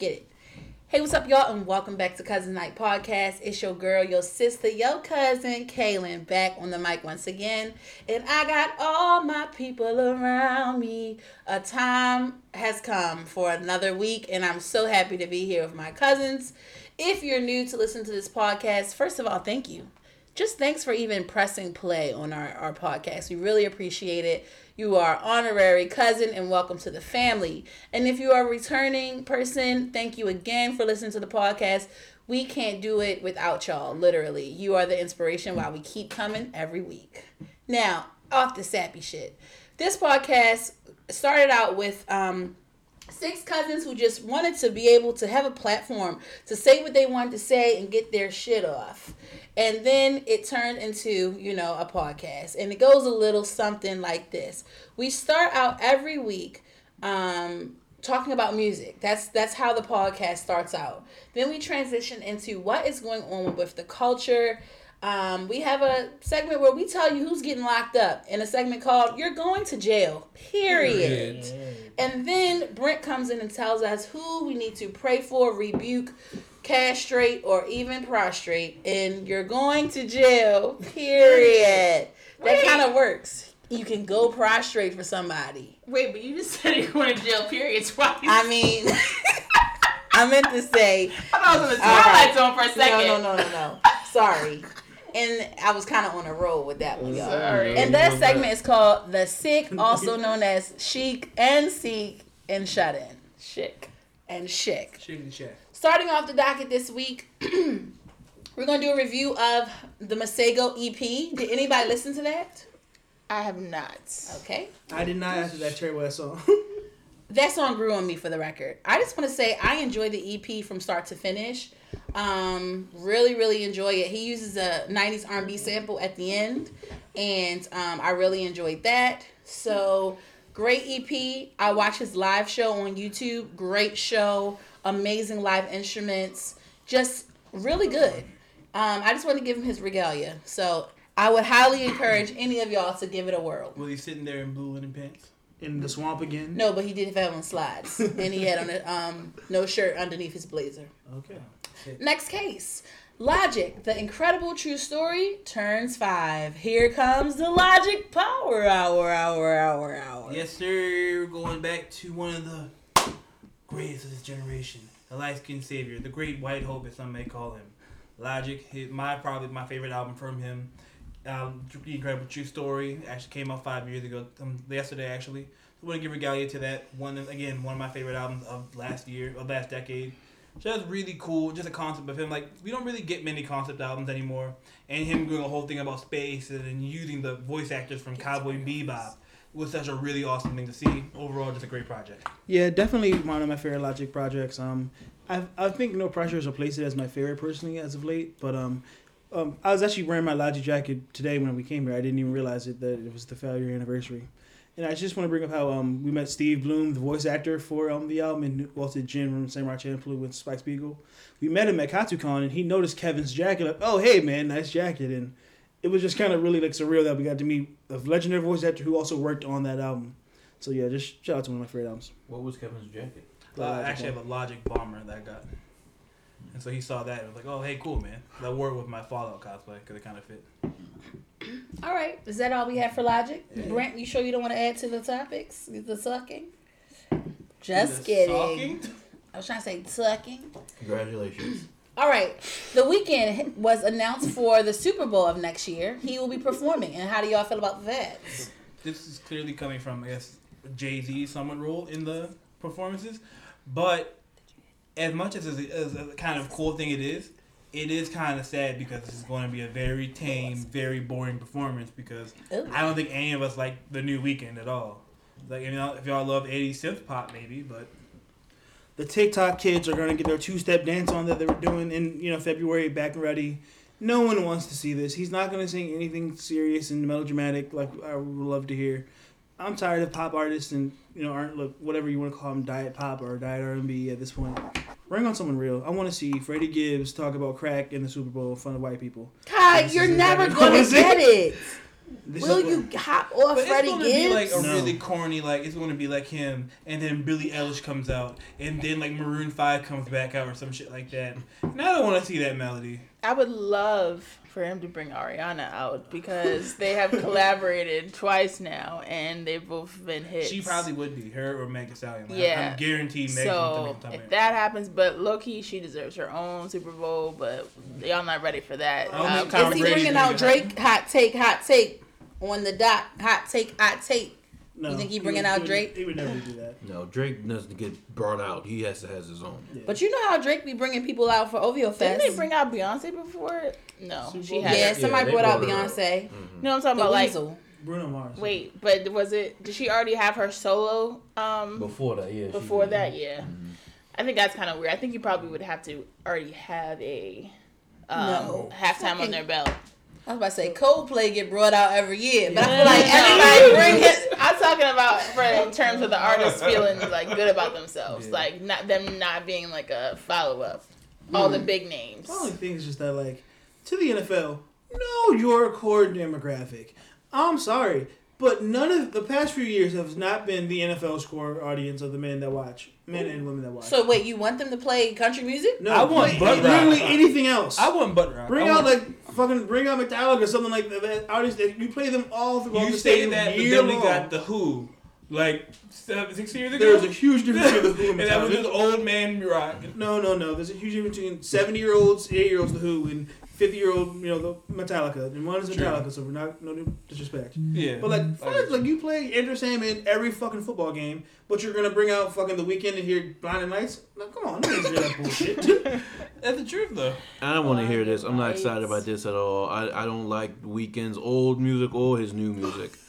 Get it. Hey, what's up, y'all, and welcome back to Cousin Night Podcast. It's your girl, your sister, your cousin, Kaylin, back on the mic once again. And I got all my people around me. A time has come for another week, and I'm so happy to be here with my cousins. If you're new to listen to this podcast, first of all, thank you. Just thanks for even pressing play on our, our podcast. We really appreciate it. You are honorary cousin and welcome to the family. And if you are a returning person, thank you again for listening to the podcast. We can't do it without y'all, literally. You are the inspiration why we keep coming every week. Now, off the sappy shit. This podcast started out with um six cousins who just wanted to be able to have a platform to say what they wanted to say and get their shit off. And then it turned into, you know, a podcast. And it goes a little something like this. We start out every week um, talking about music. That's that's how the podcast starts out. Then we transition into what is going on with the culture. Um, we have a segment where we tell you who's getting locked up in a segment called You're Going to Jail, period. And then Brent comes in and tells us who we need to pray for, rebuke, castrate, or even prostrate. And you're going to jail, period. That kind of works. You can go prostrate for somebody. Wait, but you just said you're going to jail, period, twice. I mean, I meant to say. I thought I was in the twilight zone for a second. No, no, no, no, no. Sorry. And I was kind of on a roll with that one, y'all. Sorry. And that segment is called The Sick, also known as Chic and Seek and Shut In. Shit. And Chic. Chicken check. Starting off the docket this week, we're going to do a review of the Masego EP. Did anybody listen to that? I have not. Okay. I did not after that Cherry West song. That song grew on me for the record. I just want to say I enjoy the EP from start to finish. Um, really, really enjoy it. He uses a '90s R&B sample at the end, and um, I really enjoyed that. So great EP. I watched his live show on YouTube. Great show. Amazing live instruments. Just really good. Um, I just want to give him his regalia. So I would highly encourage any of y'all to give it a whirl. Was he sitting there in blue linen pants? In the swamp again? No, but he did have on slides, and he had on a um no shirt underneath his blazer. Okay. Next case, Logic, the incredible true story turns five. Here comes the Logic Power Hour, hour, hour, hour. Yes, sir. Going back to one of the greatest of this generation, the light skinned savior, the great white hope, as some may call him. Logic, his, my probably my favorite album from him. Um, the incredible true story actually came out five years ago, um, yesterday actually. So I want to give regalia to that one. Again, one of my favorite albums of last year, of last decade. Just really cool, just a concept of him. Like we don't really get many concept albums anymore, and him doing a whole thing about space and, and using the voice actors from Cowboy Bebop was such a really awesome thing to see. Overall, just a great project. Yeah, definitely one of my favorite Logic projects. Um, I I think No Pressure is replaced it as my favorite personally as of late. But um, um, I was actually wearing my Logic jacket today when we came here. I didn't even realize it that it was the failure anniversary. And I just want to bring up how um we met Steve Blum, the voice actor for um the album, and also Jim from Samurai Champloo with Spike Spiegel. We met him at KatsuCon, and he noticed Kevin's jacket. Like, oh hey man, nice jacket, and it was just kind of really like surreal that we got to meet a legendary voice actor who also worked on that album. So yeah, just shout out to one of my favorite albums. What was Kevin's jacket? The Uh, I actually have a Logic bomber that I got. And so he saw that and was like, oh, hey, cool, man. That wore with my Fallout cosplay because it kind of fit. All right, is that all we have for Logic? Brent, you sure you don't want to add to the topics? The sucking? Just The kidding. socking? I was trying to say sucking. Congratulations. All right. The Weeknd was announced for the Super Bowl of next year. He will be performing. And how do y'all feel about that? This is clearly coming from, I guess, Jay Z somewhat role in the performances. But as much as it's as a kind of cool thing it is, it is kind of sad because this is going to be a very tame, very boring performance because Ooh. I don't think any of us like the new Weeknd at all. Like, you know, if y'all love 80s synth pop, maybe, but the TikTok kids are gonna get their two step dance on that they were doing in you know February back and ready. No one wants to see this. He's not gonna sing anything serious and melodramatic like I would love to hear. I'm tired of pop artists and you know aren't look whatever you want to call them diet pop or diet R&B at this point. Bring on someone real. I want to see Freddie Gibbs talk about crack in the Super Bowl in front of white people. Kai, you're never going to get it? It. This Will is- you hop off But it's gonna Gibbs? be like a No. really corny, like it's gonna be like him, and then Billie Eilish comes out, and then like Maroon Five comes back out or some shit like that. And I don't want to see that melody. I would love for him to bring Ariana out because they have collaborated twice now and they've both been hits. She probably would be her or Megan Thee Stallion. Like, Yeah. I'm guaranteed Megan So would if that happens, but Loki, she deserves her own Super Bowl. But y'all not ready for that. I Uh, Is he bringing out Drake? Hot take, hot take on the dot. Hot take, hot take. No, You think he would- bringing out would- Drake? He would never do that. No, Drake doesn't get brought out. He has to has his own. Yeah. But you know how Drake be bringing people out for OVO Fest? Didn't they bring out Beyonce before? No, she had. yeah, Yeah. somebody they brought out brought her out. Beyonce. You know what I'm talking The about? Like, Bruno Mars. wait, but was it? Did she already have her solo? Um, Before that, yeah. before did. that, yeah. I think that's kind of weird. I think you probably would have to already have a um, No. halftime Fucking- on their belt. I was about to say Coldplay get brought out every year, but I feel like no, no. everybody bring it. I'm talking about for in terms of the artists feeling like good about themselves, Yeah. like not them not being like a follow up. All Hmm. the big names. The only thing is just that, like, to the NFL, know your core demographic. I'm sorry, but none of the past few years have not been the NFL's core audience of the men that watch, men and women that watch. So wait, you want them to play country music? no, I want play butt literally anything else. I want butt rock. Bring I out want- like fucking bring out Metallica or something like that. artists that you play them all throughout you the say stadium that, but then we got the Who, like seven, six years ago. There's a huge difference between the Who and and that was just old man rock. No, no, no. There's a huge difference between seventy year olds, eight year olds, the Who, and fifty year old, you know, the Metallica. And one is True. Metallica, so we're not no disrespect. Yeah, But like, I fuck, you. like you play Enter Sandman every fucking football game, but you're gonna bring out fucking the Weeknd and hear Blinding Lights? No, come on, no that bullshit. that's the truth though. I don't want to hear this. I'm not excited about this at all. I, I don't like Weeknd's old music or his new music.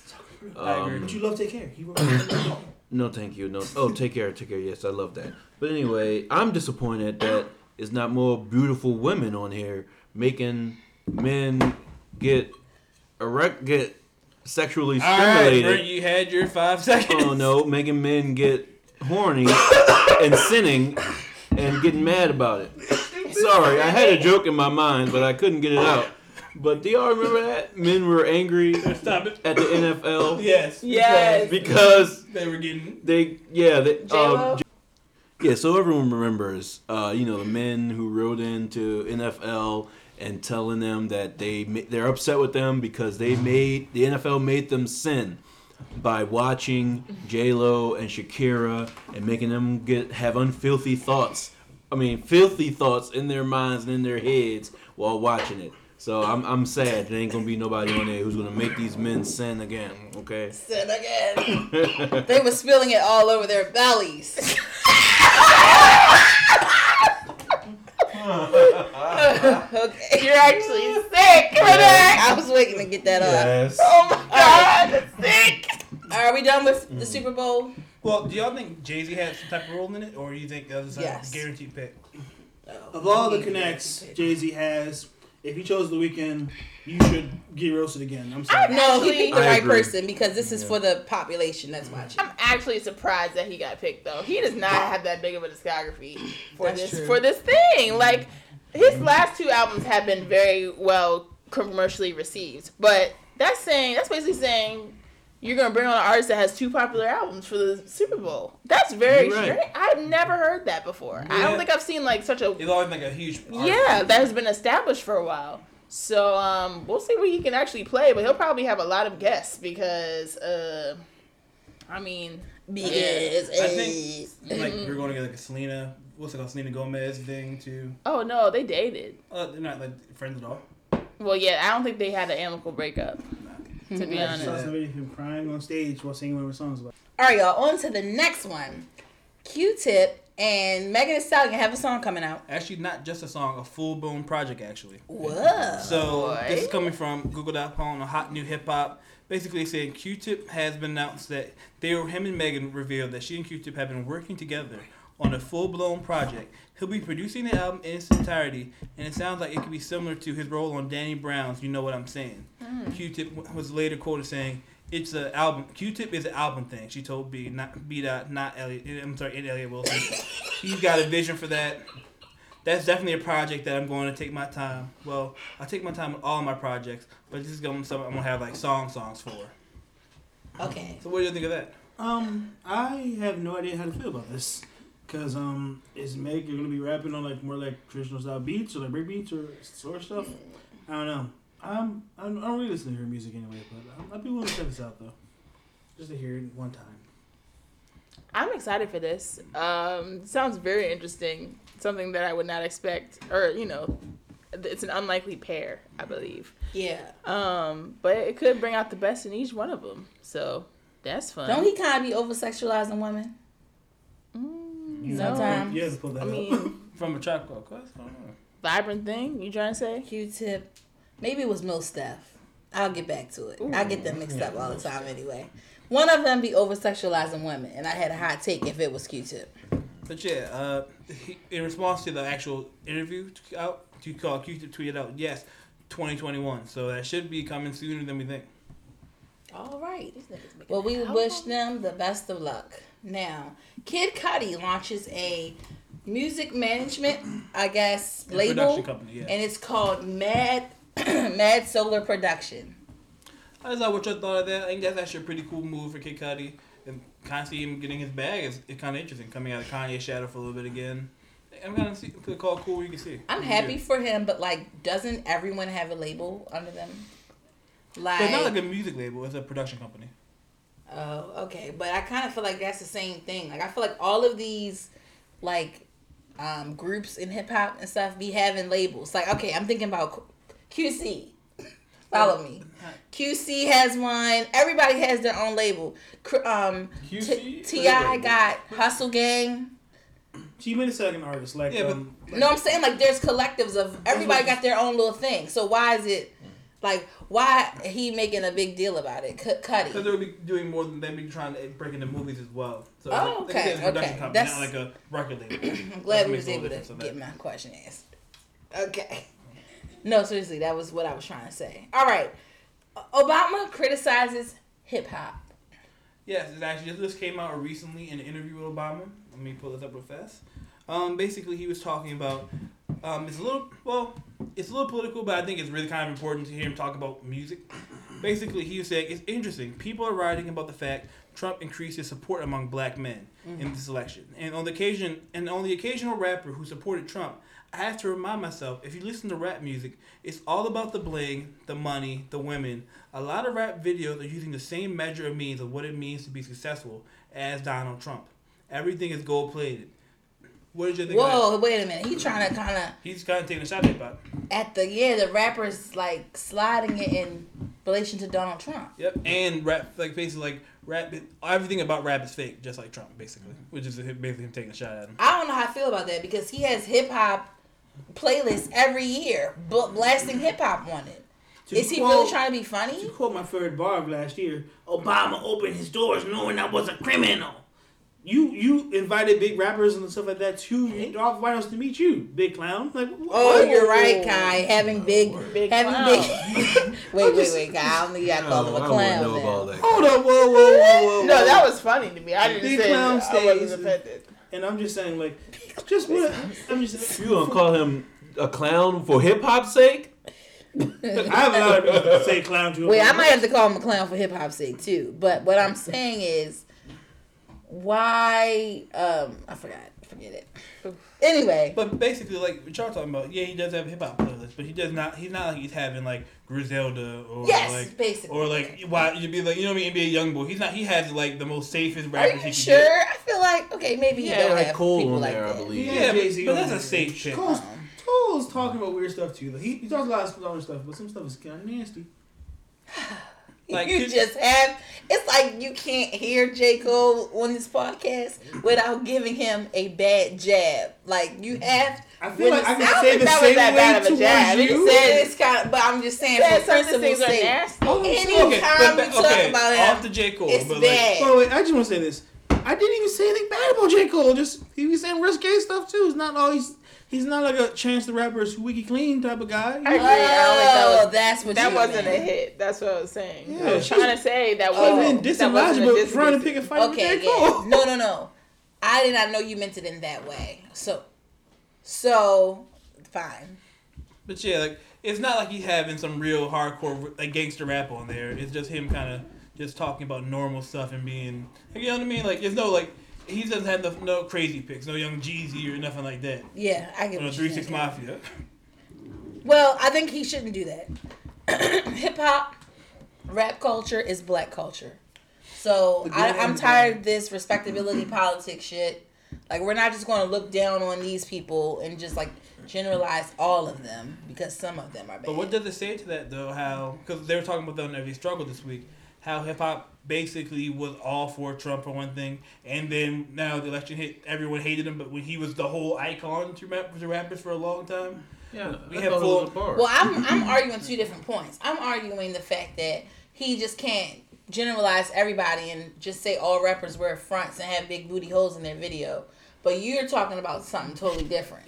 Um, but you love Take Care. He No, thank you. No. Oh, take care, take care. Yes, I love that. But anyway, I'm disappointed that it's not more beautiful women on here making men get erect, get sexually stimulated. All right, stimulated. You had your five seconds. oh no, making men get horny and sinning and getting mad about it. Sorry, I had a joke in my mind, but I couldn't get it out. But do y'all remember that men were angry Stop it. at the NFL Yes. Yes. because They were getting. they yeah they J-Lo? um, yeah so everyone remembers uh, you know the men who wrote into NFL and telling them that they they're upset with them because they made the NFL made them sin by watching J Lo and Shakira and making them get have unfilthy thoughts. I mean, filthy thoughts in their minds and in their heads while watching it. So I'm I'm sad there ain't gonna be nobody on there who's gonna make these men sin again. Okay. Sin again. they were spilling it all over their bellies. okay. You're actually sick for that. I was waiting to get that up. Yes. Oh my god, sick. Are we done with the mm. Super Bowl? Well, do y'all think Jay Z had some type of role in it, or do you think that was a Yes. guaranteed pick? Oh, of all the connects Jay Z has, if he chose the Weeknd, you should get roasted again. I'm sorry. No, he picked the I right agree. person because this is for the population that's watching. I'm actually surprised that he got picked though. He does not have that big of a discography for That's this true. for this thing. Like his last two albums have been very well commercially received, but that's saying that's basically saying you're gonna bring on an artist that has two popular albums for the Super Bowl. That's very You're right. strange. I've never heard that before. I don't think I've seen like such a It's always like a huge. yeah that has been established for a while. So um, we'll see what he can actually play, but he'll probably have a lot of guests because uh, I mean Because I think like we're going to get like a Selena, what's it called, Selena Gomez thing too. Oh no, they dated. Uh, they're not like friends at all. Well, yeah, I don't think they had an amicable breakup. To mm-hmm. be I just saw somebody of him crying on stage while singing one of her songs. About. All right, y'all. On to the next one. Q-Tip and Megan Thee Stallion have a song coming out. Actually, not just a song, a full blown project actually. Whoa. So this is coming from Google.com, a hot new hip hop. Basically saying Q-Tip has been announced that they were him and Megan revealed that she and Q-Tip have been working together on a full blown project. He'll be producing the album in its entirety, and it sounds like it could be similar to his role on Danny Brown's "You Know What I'm Saying." Q-Tip was later quoted saying, "It's an album. Q-Tip is an album thing." She told B, not B dot, not Elliot. I'm sorry, Elliot Wilson. He's got a vision for that. that's definitely a project that I'm going to take my time. Well, I take my time with all my projects, but this is going to something I'm gonna have like song songs for. Okay. So what do you think of that? Um, I have no idea how to feel about this. Cause um, is Meg you're gonna be rapping on like more like traditional style beats or like break beats or slower stuff? I don't know. I'm I don't I don't really listen to her music anyway, but um, I'd be willing to check this out though, just to hear it one time. I'm excited for this. Um, sounds very interesting. Something that I would not expect, or you know, it's an unlikely pair, I believe. Yeah. Um, but it could bring out the best in each one of them. So that's fun. Don't he kind of be over sexualizing women? Mm, You no. Sometimes. You have to pull that I mean, From a trap called Quest? I don't know. vibrant thing. You trying to say? Q-tip. Maybe it was Mill Steph. I'll get back to it. I get them mixed up all the time anyway. One of them be over sexualizing women, and I had a hot take if it was Q-tip. But yeah, uh, he, in response to the actual interview t- out, you call Q-Tip tweeted out, yes, 2021. So that should be coming sooner than we think. All right. These niggas making Well, we wish them the best of luck. Now, Kid Cudi launches a music management, I guess, And label, Production company, yeah. and it's called Mad Mad Solar Production. I just thought what you thought of that. I think that's actually a pretty cool move for Kid Cudi. And kind of see him getting his bag is, is kind of interesting. Coming out of Kanye's shadow for a little bit again. I'm kind of see call cool. You can see. I'm happy for him, but like, doesn't everyone have a label under them? Like, But it's not like a music label. It's a production company. Oh, okay, but I kind of feel like that's the same thing. Like, I feel like all of these, like, um, groups in hip hop and stuff be having labels. Like, okay, I'm thinking about QC. Follow me. QC has one. Everybody has their own label. Um, QC? T- Ti got Hustle Gang. She made a second artist, like Yeah, but- um, No, I'm saying like there's collectives of everybody got their own little thing. So why is it like why he making a big deal about it? C- Because they'll be doing more than they'll be trying to break into movies as well. So Oh, like, like I said, okay, it's a production okay. company, That's- not like a record label. I'm glad we was able to get my question asked. Okay. No, seriously, that was what I was trying to say. All right. Obama criticizes hip hop. Yes, it actually just came out recently in an interview with Obama. Let me pull this up real fast. Um, basically, he was talking about. Um, it's a little well, it's a little political, but I think it's really kind of important to hear him talk about music. Basically, he was saying it's interesting. People are writing about the fact Trump increased his support among black men in this election, and on the occasion, and on the occasional rapper who supported Trump, I have to remind myself: if you listen to rap music, it's all about the bling, the money, the women. A lot of rap videos are using the same measure of means of what it means to be successful as Donald Trump. Everything is gold plated. What did you think? Of that? Whoa, wait a minute. He trying to kind of He's kind of taking a shot at that. at the yeah the rappers like sliding it in relation to Donald Trump. Yep. And rap, like basically, like rap, everything about rap is fake, just like Trump, basically. Which is basically him taking a shot at him. I don't know how I feel about that because he has hip hop playlists every year, bl- blasting hip hop on it. to Is he quote- really trying to be To funny? quote my third bar of last year, Obama opened his doors knowing I was a criminal. You you invited big rappers and stuff like that to off White House to meet you, big clown. Like Oh, what? you're right, Kai. Oh, having big, Big having clown. big. wait, wait, wait, Kai. I don't think you gotta call him a clown. know about that. Hold up, whoa, whoa, whoa, whoa. No, that was funny to me. I didn't Big say clown that. I wasn't stays- offended. And I'm just saying, like, just what I'm just. saying. You gonna call him a clown for hip hop's sake? I have a lot of people that say clown to. Wait, I might have to call him a clown for hip hop's sake too. But what I'm saying is, why? Um, I forgot. Forget it. Anyway, But basically, like what y'all talking about, yeah, he does have a hip hop playlist, but he does not. He's not like he's having like Griselda or yes, like basically. or like why you'd be like you know what I mean be a young boy. He's not. He has like the most safest Are rappers he you can sure? get. I feel like okay, maybe he Yeah, don't like have Cole people on like there, I believe. Yeah, Yeah, but, but that's a safe shit. Cole's, Cole's talking about weird stuff too. Though. He, he talks a lot of other stuff, but some stuff is kind of nasty. Like, you just have. It's like you can't hear J Cole on this podcast without giving him a bad jab. Like you mm-hmm. have. I feel like I I can don't say the same that way bad towards jab. He you. said- It's kind of, but I'm just saying Said for some of principle's things are sake. nasty. Oh, Anytime okay, you but, talk okay, about him, off the J Cole, it's but bad. like Wait, wait, I just want to say this. I didn't even say anything bad about J. Cole. Just he was saying risque stuff too. It's not always. He's not like a Chance the Rapper, Squeaky Clean type of guy. I agree. I that Oh, was- that's what That you wasn't a hit. That's what I was saying. I Yeah, was trying to say that Oh. wasn't. Even that distant wasn't a logic, trying to pick a fight Okay, with J. yeah. Cole. No, no, no. I did not know you meant it in that way. So, So, fine. But yeah, like it's not like he's having some real hardcore like gangster rap on there. It's just him kind of just talking about normal stuff and being, like, you know what I mean? Like there's no like he doesn't have no, no crazy picks, no young Jeezy or nothing like that. Yeah, I get Or Three Six. Mafia. Well, I think he shouldn't do that. Hip hop, rap culture is black culture. So I, I'm tired of this respectability politics shit. Like we're not just going to look down on these people and just like generalize all of them because some of them are bad. But what does it say to that though? How because they were talking about on every struggle this week. How hip hop basically was all for Trump for one thing, and then now the election hit, everyone hated him. But when he was the whole icon to, rap, to rappers for a long time, Yeah, We I have full- was a bar. Well, I'm I'm arguing two different points. I'm arguing the fact that he just can't generalize everybody and just say all rappers wear fronts and have big booty holes in their video. But you're talking about something totally different.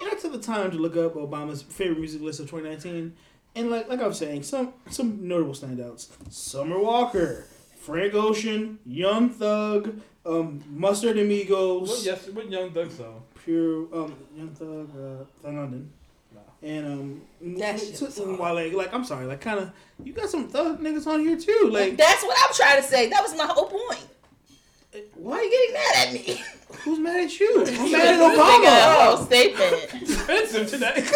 And I took the time to look up Obama's favorite music list of 2019, and like like I was saying, some some notable standouts: Summer Walker, Frank Ocean, Young Thug, um, Mustard Amigos, what yes, what Young Thug song? Pure um, Young Thug, uh, Thug London, No. and um, That s- shit while like, like I'm sorry, like kind of you got some Thug niggas on here too, like That's what I'm trying to say. That was my whole point. Why are you getting mad at me? who's mad at you? I'm mad at Make a Obama. whole statement. Defensive today.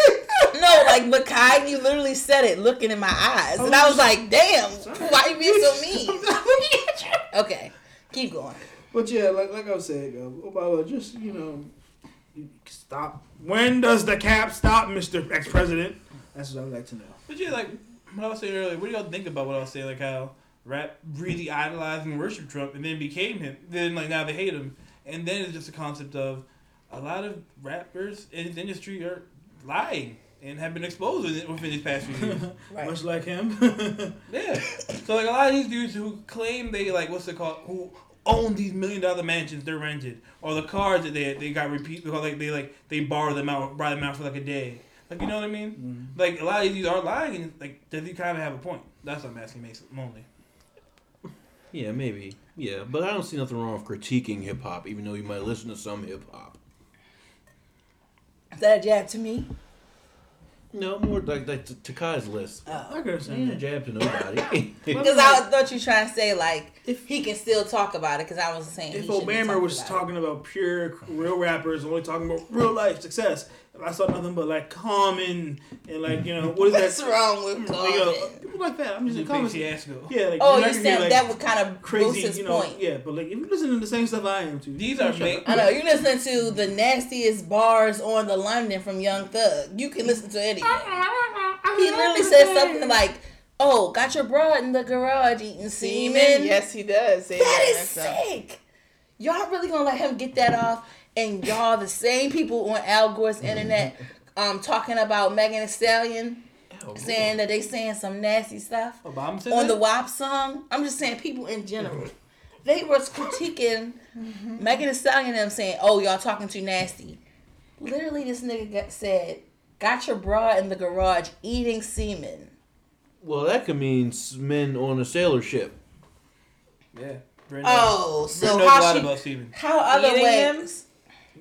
No, like Makai, you literally said it looking in my eyes. And I was like, damn, why you being so mean? Okay, keep going. But yeah, like like I was saying, uh, Obama, just you know, stop. When does the cap stop, Mister Ex President? That's what I'd like to know. But yeah, like what I was saying earlier, what do y'all think about what I was saying? Like how rap really idolized and worshiped Trump and then became him. Then like now they hate him. And then it's just a concept of a lot of rappers in the industry are lying and have been exposed within within these past few years. Right. Much like him. yeah. So like a lot of these dudes who claim they like what's it called who own these million dollar mansions they're rented or the cars that they they got repeat because like they like they borrow them out buy them out for like a day. Like you know what I mean? Mm-hmm. Like a lot of these are lying and like does he kind of have a point? That's what I'm asking Mason only. Yeah, maybe. Yeah, but I don't see nothing wrong with critiquing hip hop, even though you might listen to some hip hop. Is that a jab to me? No, more like like to Takai's list. Oh. I could Ain't a jab to nobody. Because I thought you were trying to say like If- he can still talk about it. Because I was saying If he shouldn't be Obama talking was about talking about pure real rappers, only talking about real life success, if I saw nothing but like Common and like you know what it. is what's that? wrong with Like, uh, Common? people like that. I'm just Lupe saying Common. Fiasco. Yeah, like, Oh, you're you're saying like, that would kind of boost crazy, his you know? point. Yeah, but like if you listen to the same stuff I am too, These are shut. I know you're listening to the nastiest bars on the London from Young Thug. You can listen to anything. He literally said something like, "Oh, got your bra in the garage eating semen." Yes, he does. Say that is That's, sick. Y'all really gonna let him get that off? And y'all, the same people on Al Gore's internet, um, talking about Megan Thee Stallion, saying that they saying some nasty stuff Obama said on the? WAP song. I'm just saying people in general. They was critiquing Megan Thee Stallion and them saying, "Oh, y'all talking too nasty." Literally, this nigga got said, "Got your bra in the garage eating semen." well, that could mean men on a sailor ship. Yeah. Brenda, Oh, so Brenda how lot she, about how other Eating ways?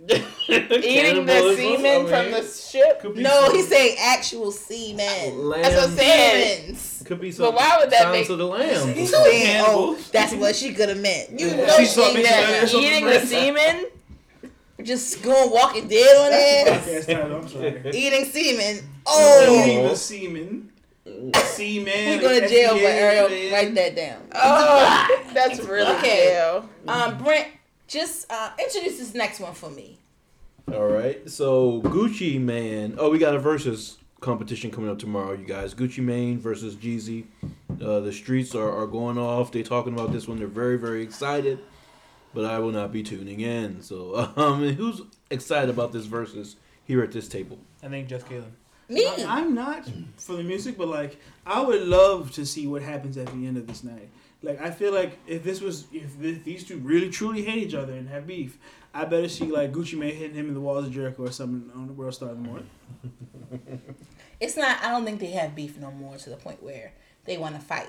Eating the semen from the ship. No, some he's saying actual semen. lamb. That's what I'm saying. Could be some But why would that Silence make- of the lamb. He's saying, oh, that's what she could have meant. You Yeah. know She she saw ain't me that. Eating the semen. Just going walking dead on That's ass. the title. I'm sorry. Eating semen. Oh, Eating the semen. Semen. you go to jail, but Ariel, write that down. Oh, that's really Okay. jail. Um, Brent, just uh, introduce this next one for me. All right. So Gucci Mane. Oh, we got a versus competition coming up tomorrow, you guys. Gucci Mane versus Jeezy. Uh, the streets are, are going off. They're talking about this one. They're very very excited. But I will not be tuning in. So um, who's excited about this versus here at this table? I think just Kalen. Me. I'm not for the music, but like I would love to see what happens at the end of this night. Like I feel like if this was if th- these two really truly hate each other and have beef, I better see like Gucci Mane hitting him in the walls of Jericho or something on the World Star in the morning. It's not. I don't think they have beef no more to the point where they want to fight.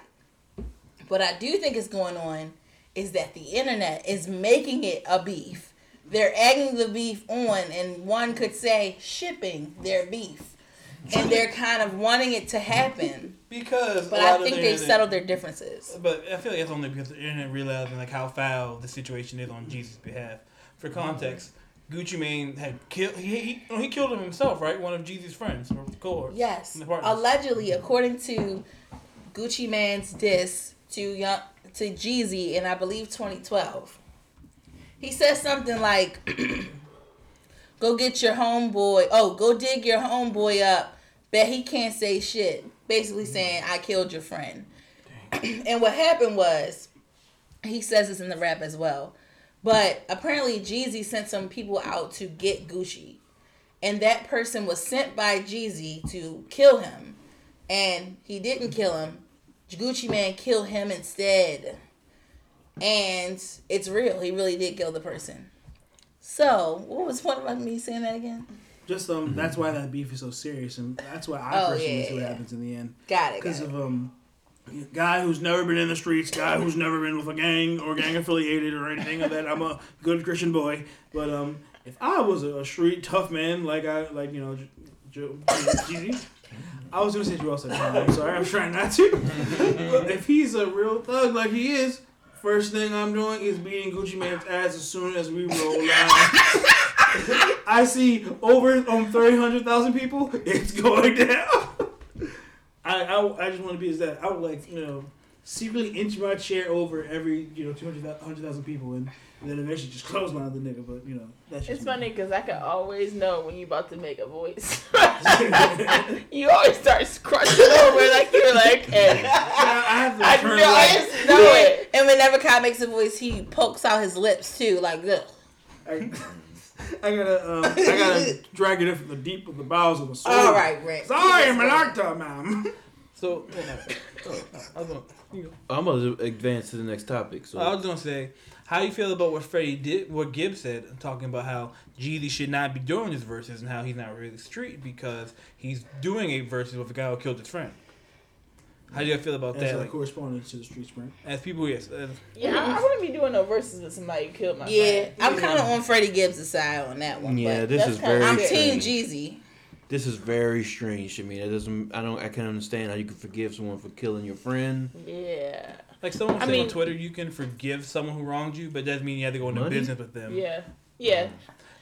What I do think is going on is that the internet is making it a beef they're egging the beef on, and one could say shipping their beef, and they're kind of wanting it to happen. Because But I think the they've internet- settled their differences. But I feel like it's only because the internet realizing like how foul the situation is on Jeezy's behalf. For context, Gucci Mane had killed he he, he killed him himself, right? One of Jeezy's friends or cohorts. Yes, And the partners. allegedly, according to Gucci Mane's diss to young to Jeezy in I believe 2012, he says something like, "Go get your homeboy. Oh, go dig your homeboy up. Bet he can't say shit." Basically mm. saying, "I killed your friend." and what happened was, he says this in the rap as well. But apparently, Jeezy sent some people out to get Gucci and that person was sent by Jeezy to kill him, and he didn't kill him. Gucci Mane killed him instead, and it's real. He really did kill the person. So, what was the point of me saying that again? Just um, that's why that beef is so serious, and that's why I Oh, personally yeah, see what yeah. happens in the end. Got it. Because of um, guy who's never been in the streets, guy who's never been with a gang or gang affiliated or anything of that. I'm a good Christian boy, but um, if I was a, a street tough man like I like you know, J- Joe, Jeezy, I was gonna say Joel said I'm sorry, I'm trying not to. but if he's a real thug like he is, first thing I'm doing is beating Gucci Mane's ass as soon as we roll out. I see over um three hundred thousand people. It's going down. I, I, I just want to be as that. I would like you know secretly inch my chair over every you know 200,000 people and, and then eventually just clothesline the nigga. But you know that's just It's me. funny because I can always know when you about to make a voice. you always start crunching over like you're like, hey, I have to I turn know, I just know it. and whenever Kyle makes a voice, he pokes out his lips too, like this. I, I gotta um, I gotta drag it in from the deep of the bowels of the soul. All right, Rick. Sorry, Keep my doctor, ma'am. So oh, I was gonna, you know, I'm gonna advance to the next topic. So I was gonna say, how you feel about what Freddie did, what Gibbs said, talking about how Jeezy should not be doing his verses and how he's not really street because he's doing a verses with a guy who killed his friend. How do you feel about As that? a Like, correspondent to the street sprint. as people, yes, as, Yeah, I, I wouldn't be doing no verses with somebody who killed my Yeah, friend. I'm kind of on Freddie Gibbs' side on that one. yeah, but this is very I'm. Team Jeezy. This is very strange to me. That doesn't. I don't. I can't understand how you can forgive someone for killing your friend. Yeah, like someone I said mean- on Twitter, you can forgive someone who wronged you, but that doesn't mean you have to go into Money? business with them. yeah, yeah.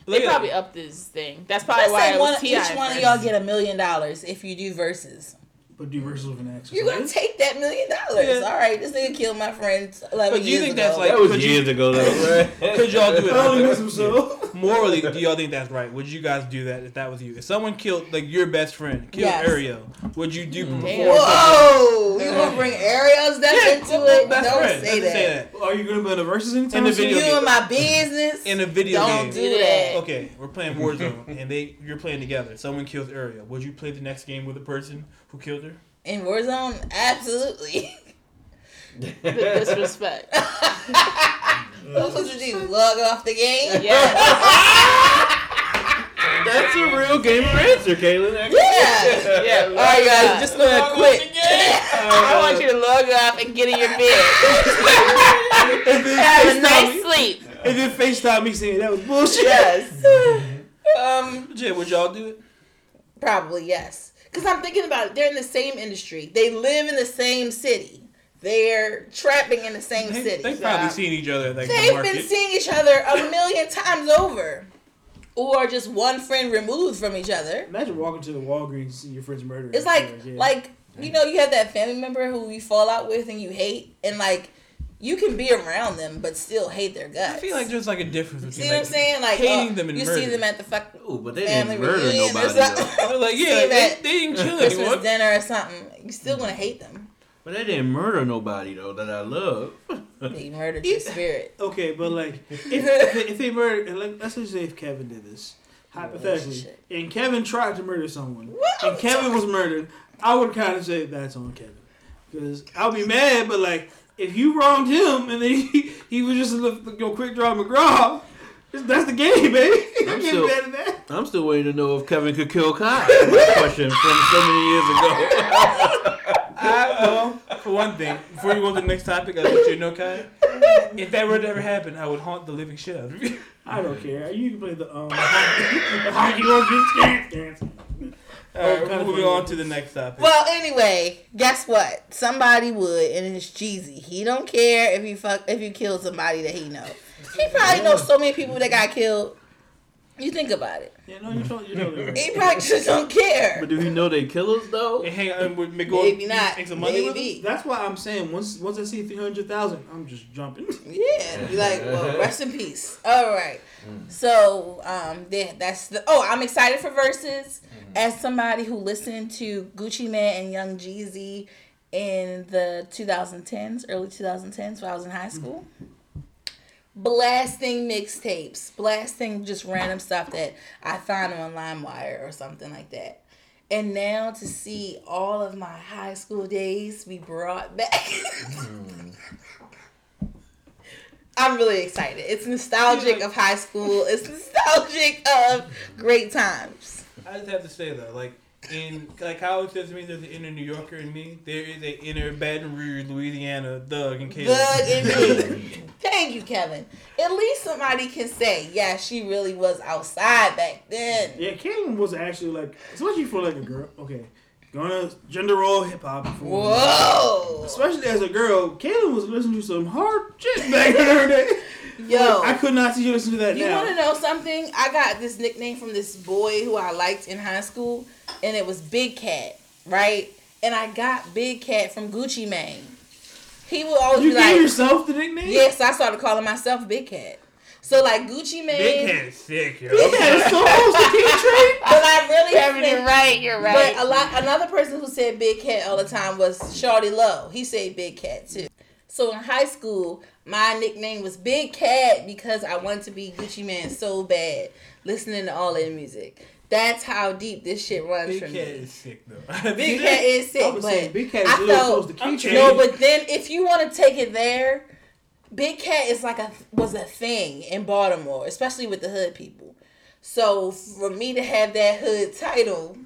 Look They probably upped this thing. That's probably Let's why say it one, was Ti. each one of y'all get a million dollars if you do verses. But do verses with an exercise. You're gonna take that million dollars. Yeah. All right, this nigga killed my friend eleven But do you years think ago. that's like- That was could you- years ago, though, right? Could y'all do it? I only miss him so. Morally, do y'all think that's right? Would you guys do that if that was you? If someone killed like your best friend, killed Yes. Ariel, would you do Mm. before? Damn. Whoa! You gonna bring Ariel's death Yeah, into it? best Don't friend. say Let's that. Are you gonna be in the verses anytime In the soon? video You game. in my business? In a video Don't game. do that. Okay, we're playing Warzone, and they you're playing together. Someone kills Ariel. Would you play the next game with the person who killed her? In Warzone, absolutely. the disrespect. That's what you do. Log off the game. Yeah, That's a real gamer answer, Kaylin. Yeah. yeah. All right, guys, just gonna Log quit. off. I want you to log off and get in your bed. And then Have a FaceTime nice me- sleep. And then FaceTime me saying that was bullshit. Yes. Um, Jay, would y'all do it? probably yes. Because I'm thinking about it. They're in the same industry. They live in the same city. They're trapping in the same They, city. they've So probably I'm- seen each other like They've market. been seeing each other a million times over. Or just one friend removed from each other. Imagine walking to the Walgreens and seeing your friend's murder. It's like yeah. like you know, you have that family member who you fall out with and you hate and like you can be around them but still hate their guts. I feel like there's like a difference between See what I'm saying? Like hating uh, them and you murder. see them at the fuck Ooh, but they family didn't murder reunion or nobody. though. something. They're like, yeah, they, at they didn't kill Christmas anyone. dinner or something. You still gonna hate them. But they didn't murder nobody though that I love. They murdered your spirit. okay, but like if, if, they, if they murdered, like, let's just say if Kevin did this hypothetically, shit. and Kevin tried to murder someone, What? and Kevin was murdered, I would kind of say that's on Kevin, because I'll be mad. But like if you wronged him and then he, he was just a little, you know, quick draw McGraw, that's the game, baby. I I'm can't still- be mad at that. I'm still waiting to know if Kevin could kill Kyle. My question from so many years ago. I, well, for one thing, before you go to the next topic, I want you to know, Kai, if that were to ever happen, I would haunt the living shit out of you. I don't care. You can play the um the hockey organ dance dance. All right, Oh, kinda moving funny. on to the next topic. Well, anyway, guess what? Somebody would, and it's Jeezy. He don't care if you fuck if you kill somebody that he know. He probably knows so many people that got killed. You think about it. Yeah, no, you don't. You don't. He probably just don't care. But do he know they killers though? Hey, hang on, with McGowan, Maybe not. Make some money with? Maybe. That's why I'm saying once once I see three hundred thousand, I'm just jumping. Yeah, be like, well, rest in peace. All right. So, um, there, that's the. Oh, I'm excited for verses. As somebody who listened to Gucci Mane and Young Jeezy in the 2010s, early 2010s, when I was in high school, blasting mixtapes, blasting just random stuff that I found on LimeWire or something like that. And now to see all of my high school days be brought back. I'm really excited. It's nostalgic of high school. It's nostalgic of great times. I just have to say though, like in like how it says to me, there's an inner New Yorker in me. There is an inner Baton Rouge, Louisiana Doug and Caleb. Doug and me. Thank you, Kevin. At least somebody can say, yeah, she really was outside back then. Yeah, Caitlyn was actually like, especially for like a girl. Okay, gonna gender role hip hop. Whoa. Especially as a girl, Caitlyn was listening to some hard shit back in her day. Yo. I could not see you listen to that You want to know something? I got this nickname from this boy who I liked in high school, and it was Big Cat, right? And I got Big Cat from Gucci Mane. He would always you be gave like, yourself the nickname? yes, I started calling myself Big Cat. So like Gucci Mane. Big Cat is sick, yo. Big Cat is so close to King Trey. But I really Kevin, think- you're right. You're right. But a lot another person who said Big Cat all the time was Shawty Lo. He said Big Cat too. So in high school, my nickname was Big Cat because I wanted to be Gucci Mane so bad, listening to all that music. That's how deep this shit runs Big for Cat me. is sick though. Big Cat is sick, was but saying Big Cat is I a little felt close to King no. But then if you want to take it there, Big Cat is like a was a thing in Baltimore, especially with the hood people. So for me to have that hood title,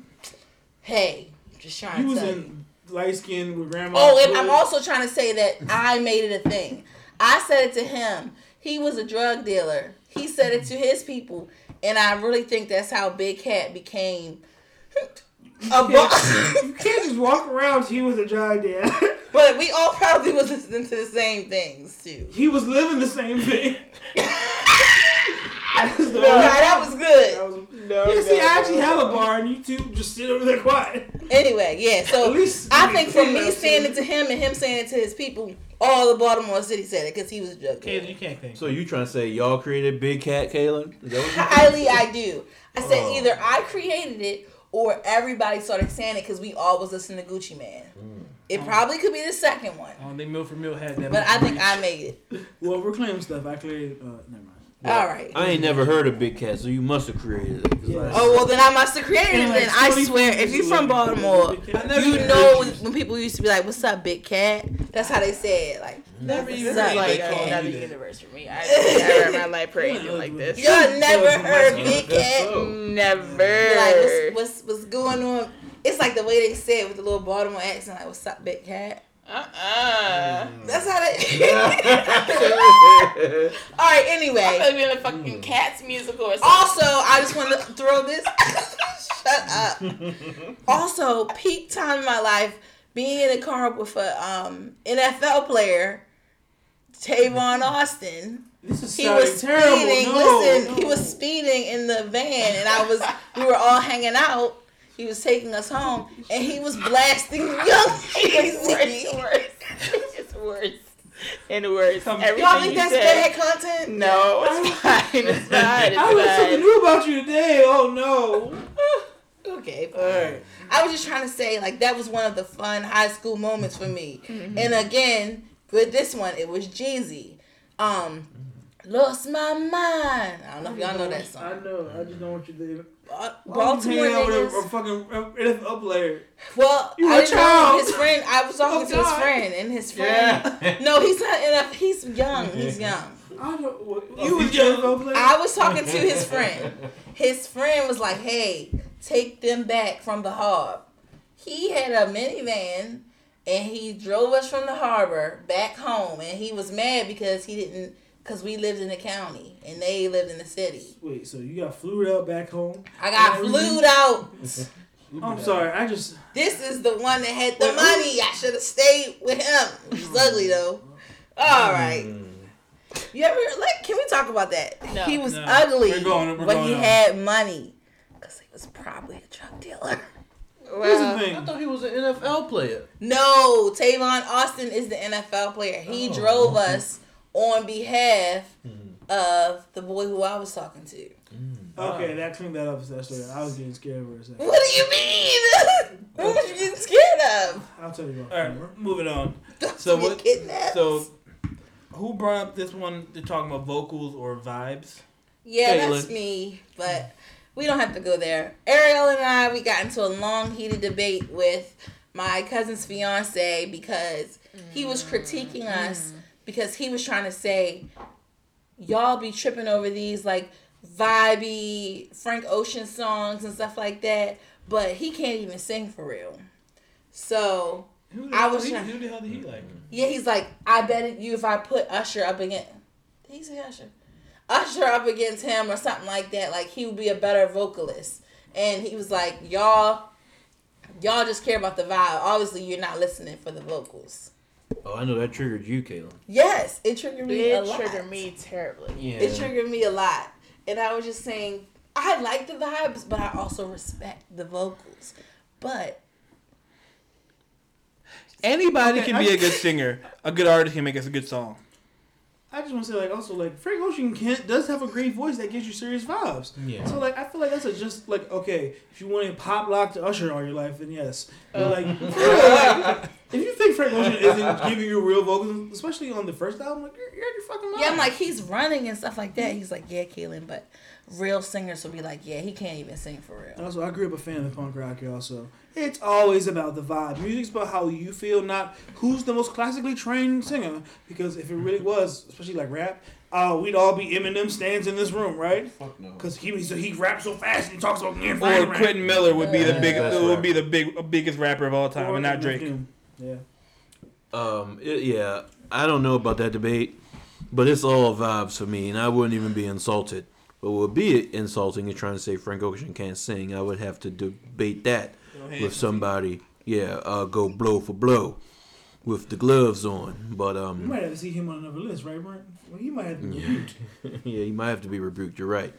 hey, just trying He to was tell you. in light skin with grandma. Oh, and I'm also trying to say that I made it a thing. I said it to him. He was a drug dealer. He said it to his people, and I really think that's how Big Cat became a boss. You can't just walk around. He was a giant dad. but we all probably was listening to the same things too. he was living the same thing. That's the No, that was good. that was- no, yeah, see, no, I actually no. have a bar, and you two just sit over there quiet. Anyway, yeah. So At least I think from me saying it to him and him saying it to his people, all the Baltimore City said it because he was a drug Caleb, dealer. you can't think. So you trying to say y'all created Big Cat, Kaylin? Is that what you Highly, I do. I said Oh. either I created it or everybody started saying it because we all was listening to Gucci Mane. It probably could be the second one, I don't think Mill for Mill had that. but I think reach. I made it. Well, we're claiming stuff. I clearly, uh, never mind. All right. I ain't never heard of Big Cat, so you must have created it. Yeah. I- Oh well, then I must have created it. And, like, Then I swear, if you're from Baltimore, you know heard when people used to be like, "What's up, Big Cat?" That's how they say it. Like, Never "What's even heard like Big that a call Cat?" another universe for me. I never in my life heard anything like this. Y'all never heard Big Cat. Never. Like, what's, what's what's going on? It's like the way they say it with the little Baltimore accent, like, "What's up, Big Cat?" Uh-uh. That's how they. All right. Anyway, I thought we in a fucking Cats musical or something. Also, I just want to throw this. Shut up. also, peak time in my life, being in a car with a um, NFL player, Tavon Austin. This is He was terrible. speeding. No, listen, no. he was speeding in the van, and I was. We were all hanging out. He was taking us home, and he was blasting Young It's worse, Jeezy. worse. It's worse and worse. Come- Everything Y'all think you that's said. bad content? No, it's fine. It's fine. It's I learned something new about you today. Oh no. Okay, fine. Alright. I was just trying to say, like, that was one of the fun high school moments for me. And again, with this one, it was Jeezy. Um, Lost My Mind. I don't know if y'all know that song. I know. I just don't want you to. Ba- Baltimore Baltimore with a, a fucking uh, NFL player. Well, You I a didn't know child. his friend. I was talking Oh, to his friend, and his friend. No, he's not enough. He's young. He's young. I don't. What, You you was was an I was talking to his friend. His friend was like, "Hey, take them back from the harbor." He had a minivan and he drove us from the harbor back home, and he was mad because he didn't because we lived in the county and they lived in the city. Wait, so you got flued out back home? I got flued out. I'm sorry, I just This is the one that had the Wait, who- money. I should have stayed with him. He's ugly though. All right. Mm. You ever like? Can we talk about that? No. he was No. ugly, We're going- we're but going he on. had money because he was probably a drug dealer. here's the Well, I thought he was an NFL player. No, Tavon Austin is the NFL player. He Oh, drove okay. us on behalf Mm. of the boy who I was talking to. Mm. Okay, um, that cleaned that up. That story. I was getting scared for a second. What do you mean? what was you getting scared of? I'll tell you about. All right, moving on. So what- Kidnapped? So, who brought up this one? They're talking about vocals or vibes. Yeah, Caitlin. that's me, but we don't have to go there. Ariel and I, we got into a long, heated debate with my cousin's fiance because he was critiquing mm. us mm. Because he was trying to say, y'all be tripping over these like vibey Frank Ocean songs and stuff like that, but he can't even sing for real. So Who the I was he, trying- Who the hell did he like? yeah, he's like, I bet you if I put Usher up against, did he Usher? Usher up against him or something like that, like he would be a better vocalist. And he was like, y'all, y'all just care about the vibe. Obviously, you're not listening for the vocals. Oh, I know that triggered you, Caitlin. Yes, it triggered me a it lot. triggered me terribly. Yeah. It triggered me a lot. And I was just saying, I like the vibes, but I also respect the vocals. But Anybody Okay, can be a good singer. A good artist can make us a good song. I just want to say, like, also, like, Frank Ocean can, does have a great voice that gives you serious vibes. Yeah. So, like, I feel like that's a just, like, okay, if you want to pop lock to Usher all your life, then yes. But, uh. like, like, if you think Frank Ocean isn't giving you real vocals, especially on the first album, like, you're, you're your fucking mind. yeah, I'm like, he's running and stuff like that. He's like, yeah, Kaylin, but real singers will be like, yeah, he can't even sing for And real. also, I grew up a fan of punk rock, also. It's always about the vibe. Music's about how you feel, not who's the most classically trained singer. Because if it really was, especially like rap, uh, we'd all be Eminem stands in this room, right? Fuck no. Because he so he raps so fast and he talks about getting Or Quentin Miller would be the big, Best would be the big, biggest rapper of all time, and not Drake. Yeah. Um, it, yeah, I don't know about that debate, but it's all vibes for me, and I wouldn't even be insulted. But what would be insulting is trying to say Frank Ocean can't sing. I would have to debate that with somebody. Yeah, uh, go blow for blow with the gloves on. But um, You might have to see him on another list, right, Brent? Well, he might have to be Yeah. rebuked. yeah, you might have to be rebuked. You're right.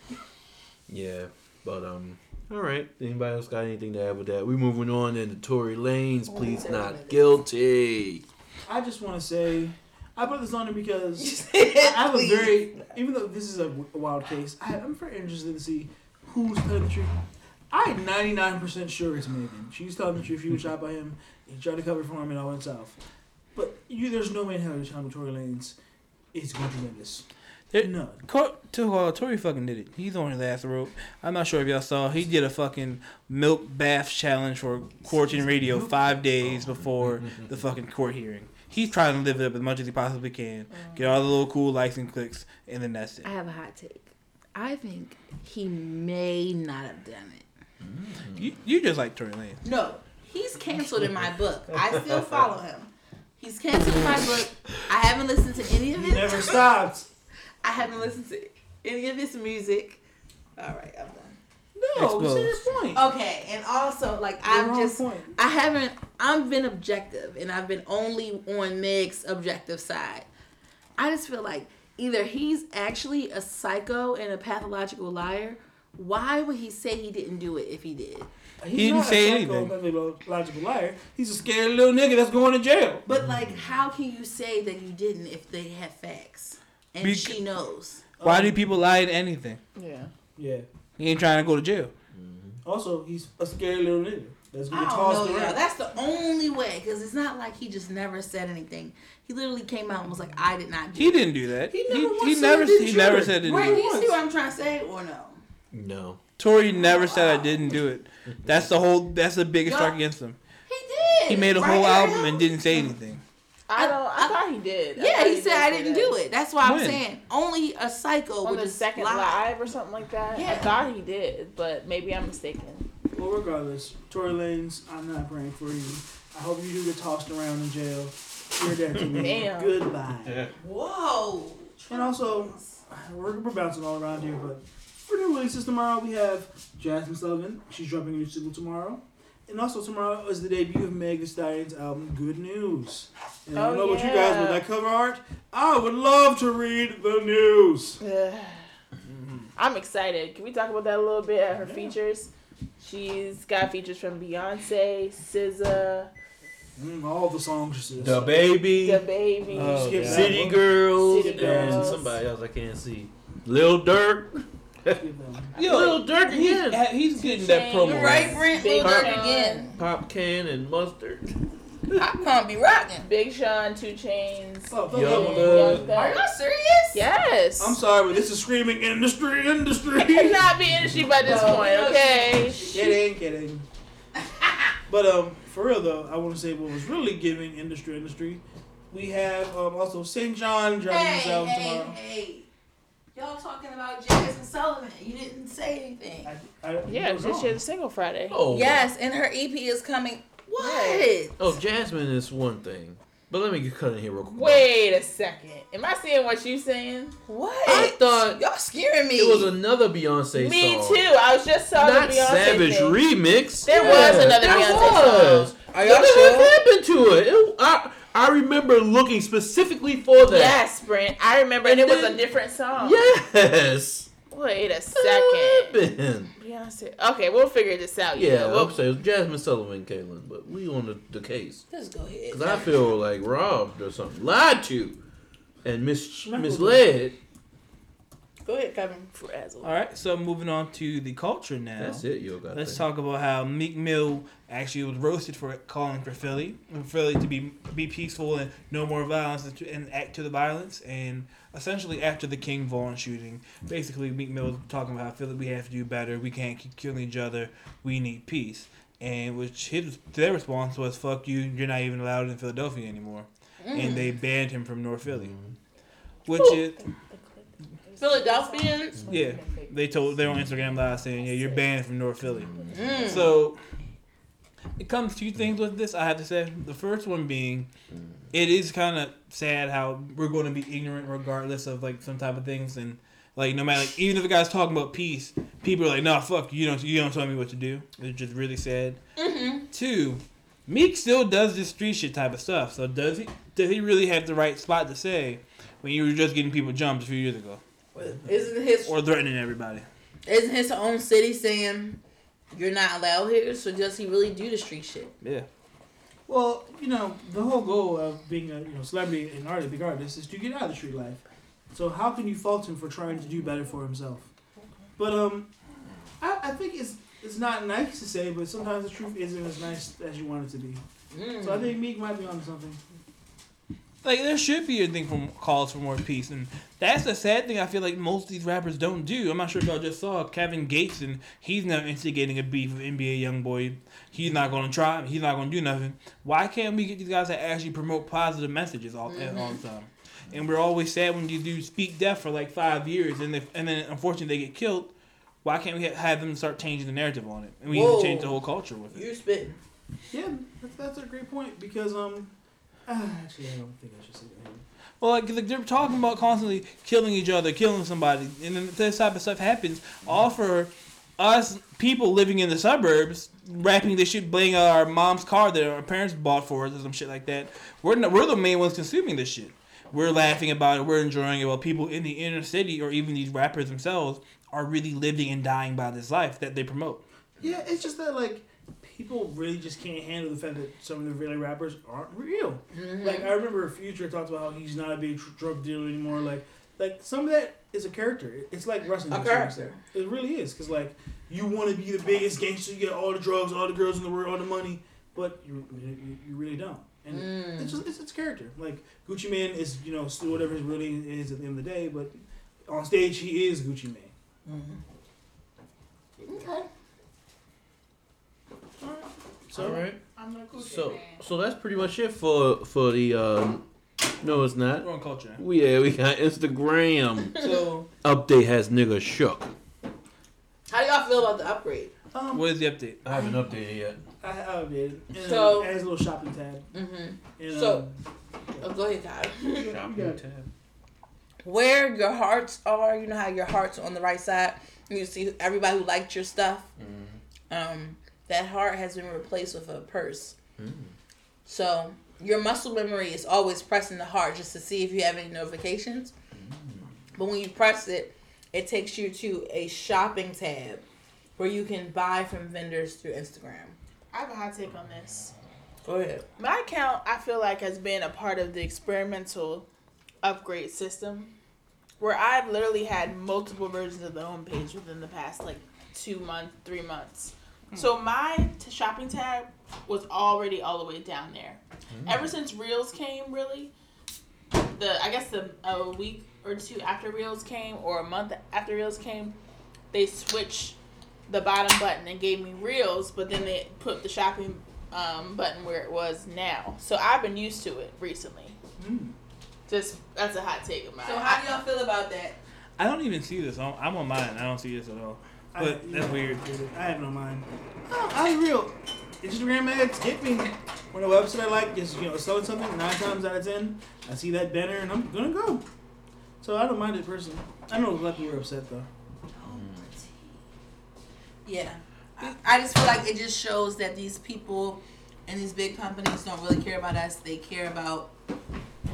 Yeah, but um, all right. Anybody else got anything to add with that? We moving on into Tory Lanez. Please not guilty. I just want to say, I put this on there because I have a very, even though this is a wild case, I, I'm very interested to see who's telling the truth. I'm 99% sure it's Megan. She's telling the truth. She was shot by him. He tried to cover for him and all went south. But you, there's no way in hell you're telling me Tory Lanez is going to win this. There- None. Co- to, uh, Tory fucking did it. He's on his last rope. I'm not sure if y'all saw. He did a fucking milk bath challenge for Quarantine Radio five days before the fucking court hearing. He's trying to live it up as much as he possibly can. Get all the little cool likes and clicks, and then that's it. I have a hot take. I think he may not have done it. Mm. You, you just like Tory Lanez. No, he's canceled in my book. I still follow him. He's canceled in my book. I haven't listened to any of He his. never stopped. I haven't listened to any of his music. All right, I'm done. No, Exposed. serious point. Okay, and also like I've wrong just point. I haven't I've been objective and I've been only on Meg's objective side. I just feel like either he's actually a psycho and a pathological liar. Why would he say he didn't do it if he did? He's He didn't not a say psycho, anything. pathological liar. He's a scared little nigga that's going to jail. But like, how can you say that you didn't if they have facts and Bec- she knows? Why Um, do people lie to anything? Yeah. Yeah. He ain't trying to go to jail. Also, he's a scary little nigga that's gonna get don't tossed know, around. y'all. That's the only way because it's not like he just never said anything. He literally came out and was like, "I did not do." He it." didn't do that. He He, never he, once said never he didn't he never said it. Right? Do you see what I'm trying to say or no? No. Tory never said I didn't do it. That's the whole. That's the biggest Y'all- strike against him. He did. He made a Right, whole Ariel? album and didn't say anything. I don't. I, I- thought he did. I Yeah, thought he said I did didn't say do it. That's why I'm saying only a psycho On would the just second lie. live or something like that. Yeah. I thought he did, but maybe I'm mistaken. Well, regardless, Tory Lanez, I'm not praying for you. I hope you do get tossed around in jail. You're dead to me. Damn. Goodbye. Yeah. Whoa, And also, we're, we're bouncing all around here, but for new releases tomorrow, we have Jazmine Sullivan. She's dropping a new single tomorrow. And also tomorrow is the debut of Meg Thee Stallion's album, Good News. And I Oh, don't know about you guys, but that cover art, I would love to read the news. I'm excited. Can we talk about that a little bit? Her Yeah. features. She's got features from Beyonce, SZA, Mm, all the songs. The baby, DaBaby. Oh, Skip God. that City. Girls, and somebody else I can't see. Lil Durk. Skip that one. Yo, Lil Durk he's, again. he's getting that promo. Right, Brent? Big Lil Durk Sean. again. Popcaan and mustard. I can't be rocking. Big Sean, 2 Chainz. Oh, Young Thug. Are y'all serious? Yes. I'm sorry, but this is screaming industry, industry. It cannot be industry by this No, point, no, okay? kidding, kidding. But um, for real though, I want to say what was really giving industry, industry. We have um also SAINt JHN dropping his album hey, tomorrow. hey. Y'all talking about Jazmine Sullivan. You didn't say anything. I, I, Yeah, you she had a single Friday. Oh Yes, and her EP is coming. What? Oh, Jazmine is one thing, but let me get cut in here real quick. Wait a second. Am I seeing what you're saying? What? I thought y'all scaring me. it was another Beyonce Me song. too. I was just saw Not the Beyonce Savage thing. remix. There was another there Beyonce was. song. Are y'all what the sure? heck happened to it? It- I I remember looking specifically for that. Yes, Brent. I remember, and, And it was a different song. Yes. Wait a What second. happened? Beyonce. Okay, we'll figure this out. Yeah, we'll, I'm it was Jazmine Sullivan, Caitlin, but we on the, the case Just go ahead. because I feel like robbed or something, lied to, and mis- Smack misled. Go ahead, Kevin. Frazzle. All right, so moving on to the culture now. That's it, yo. Got Let's that. talk about how Meek Mill actually was roasted for calling for Philly, for Philly to be be peaceful and no more violence and, to, and act to the violence. And essentially, after the King Von shooting, basically Meek Mill was talking about how Philly we have to do better. We can't keep killing each other. We need peace. And which his their response was, "Fuck you! You're not even allowed in Philadelphia anymore." And mm. they banned him from North Philly, mm-hmm. which is Philadelphians. yeah. They told they're on Instagram live saying, "Yeah, you're banned from North Philly." Mm. So it comes two things with this. I have to say, the first one being, it is kind of sad how we're going to be ignorant regardless of like some type of things, and like no matter like even if the guy's talking about peace, people are like, "No, fuck you! You don't you don't tell me what to do." It's just really sad. Mm-hmm. Two, Meek still does this street shit type of stuff. So does he? Does he really have the right spot to say when you were just getting people jumped a few years ago Isn't his or threatening everybody? isn't his own city saying you're not allowed here? So does he really do the street shit? Yeah. Well, you know, the whole goal of being a you know celebrity and artist, big artist, is to get out of the street life. So how can you fault him for trying to do better for himself? But um, I, I think it's it's not nice to say, but sometimes the truth isn't as nice as you want it to be. Mm. So I think Meek might be on something. Like there should be a thing from calls for more peace, and that's the sad thing. I feel like most of these rappers don't do. I'm not sure if y'all just saw Kevin Gates, and he's now instigating a beef with NBA YoungBoy. He's not going to try. He's not going to do nothing. Why can't we get these guys to actually promote positive messages all, all the time? And we're always sad when these dudes speak death for like five years, and if, and then unfortunately they get killed. Why can't we have them start changing the narrative on it? And we need to change the whole culture with it. You're spitting. Yeah, that's, that's a great point because um, actually I don't think I should say that. Well, like, they're talking about constantly killing each other, killing somebody, and then this type of stuff happens. All for us people living in the suburbs, rapping this shit, blaming our mom's car that our parents bought for us or some shit like that. We're not, we're the main ones consuming this shit. We're laughing about it. We're enjoying it. While people in the inner city or even these rappers themselves are really living and dying by this life that they promote. Yeah, it's just that like people really just can't handle the fact that some of the really rappers aren't real. Mm-hmm. Like I remember Future talked about how he's not a big tr- drug dealer anymore. Like, like some of that is a character. It's like wrestling. A character. It really is because like you want to be the biggest gangster, you get all the drugs, all the girls in the world, all the money, but you you, you really don't. And Mm. it's just it's, it's character. Like Gucci Mane is you know still whatever his real name is at the end of the day, but on stage he is Gucci Mane. Mm-hmm. Okay. So All right. I'm a Gucci So man. so that's pretty much it for for the. Um, no, it's not. We're on culture. We yeah, we got Instagram So, update has nigga shook. How do y'all feel about the upgrade? um, what is the update? I haven't updated yet. I, I did. And, So- it has a little shopping tab. Mm-hmm. And, So- um, Oh, go ahead, Kyle. you got- you where your hearts are. You know how your hearts are on the right side. You see everybody who liked your stuff. Um, that heart has been replaced with a purse. Hmm. So your muscle memory is always pressing the heart just to see if you have any notifications. Hmm. But when you press it, it takes you to a shopping tab where you can buy from vendors through Instagram. I have a hot take on this. Go ahead. My account, I feel like, has been a part of the experimental upgrade system where I've literally had multiple versions of the homepage within the past like two months, three months. So my t- shopping tab was already all the way down there. Ever since Reels came, really, the I guess the a week or two after Reels came, or a month after Reels came, they switched the bottom button and gave me Reels, but then they put the shopping um, button where it was now. So I've been used to it recently. Just that's a hot take of mine. So how do y'all feel about that? I don't even see this. I'm, I'm on mine. I don't see this at all. But I, that's yeah, weird. I have no mind. Oh, I'm real. Instagram ads get me when a website I like is you know selling something. Nine times out of ten, I see that banner and I'm gonna go. So I don't mind it personally. I know a lot of people are upset though. Yeah. I- I just feel like it just shows that these people and these big companies don't really care about us. They care about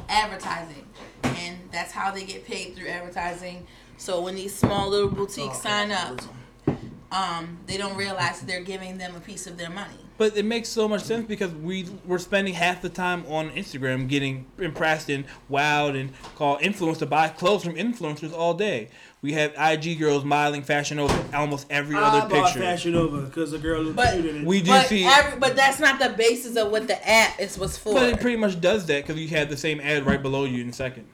advertising. And that's how they get paid through advertising. So when these small little boutiques oh, sign up, um, they don't realize they're giving them a piece of their money. But it makes so much sense because we we're spending half the time on Instagram getting impressed and wowed and called influenced to buy clothes from influencers all day. We have IG girls modeling Fashion Over almost every I other bought picture. Fashion Over because the girl looked But cute in it. We do But, see, every, but that's not the basis of what the app is was for. but it pretty much does that because you have the same ad right below you in a second.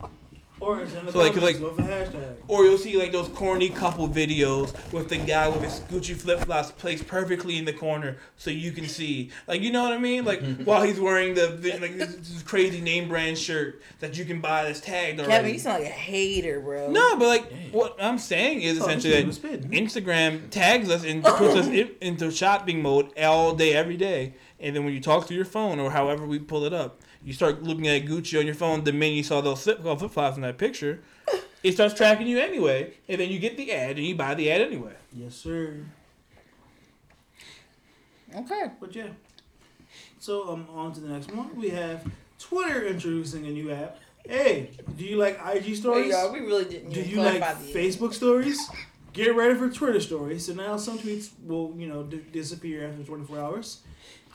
Or it's in the So, like- comments like- with a hashtag. Or you'll see like those corny couple videos with the guy with his Gucci flip flops placed perfectly in the corner so you can see. Like you know what I mean? Like while he's wearing the, the like this, this crazy name brand shirt that you can buy that's tagged already. Kevin, you sound like a hater, bro. no, but like what I'm saying is Oh, essentially that shit was spitting. Instagram tags us and puts us in, into shopping mode all day, every day. And then when you talk to your phone or however we pull it up, you start looking at Gucci on your phone the minute you saw those flip flops in that picture. It starts tracking you anyway, and then you get the ad and you buy the ad anyway. Yes, sir. Okay. But yeah. So um, on to the next one. We have Twitter introducing a new app. Hey, do you like IG Hey, stories? y'all, we really didn't do you like clarify the Facebook stories? Get ready for Twitter stories. So now some tweets will, you know, d- disappear after 24 hours.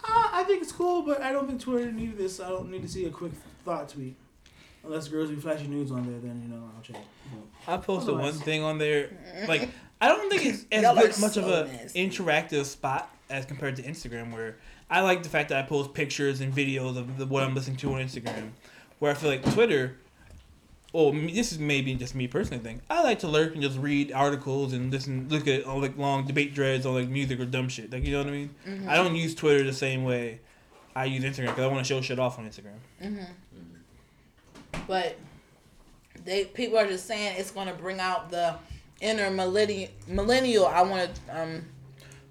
Uh, I think it's cool, but I don't think Twitter needed this. I don't need to see a quick thought tweet. Unless girls be flashing nudes on there, then you know I'll check. I posted one thing on there. Like I don't think it's as Y'all much of so a nasty. interactive spot as compared to Instagram, where I like the fact that I post pictures and videos of the, what I'm listening to on Instagram. Where I feel like Twitter, me- this is maybe just me personally thing. I like to lurk and just read articles and listen, look at all like long debate threads on like music or dumb shit. Like you know what I mean? Mm-hmm. I don't use Twitter the same way I use Instagram because I want to show shit off on Instagram. Mm-hmm. But they people are just saying it's going to bring out the inner millennial. Millennial, I want to, um,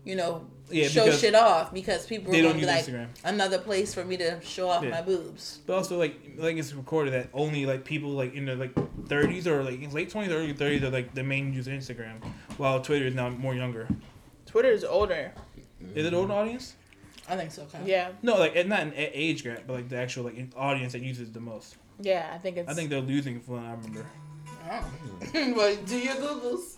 you know, Yeah, show shit off because people they are don't going to use be like Instagram. another place for me to show off Yeah. my boobs. But also like like it's recorded that only like people like in their like thirties or like late twenties, early thirties are like the main user of Instagram, while Twitter is now more younger. Twitter is older. Is it old audience? I think so. Okay. Yeah, No, like not an age gap, but like the actual like audience that uses the most. yeah. I think it's. I think they're losing from what I remember. Oh. well, do your googles.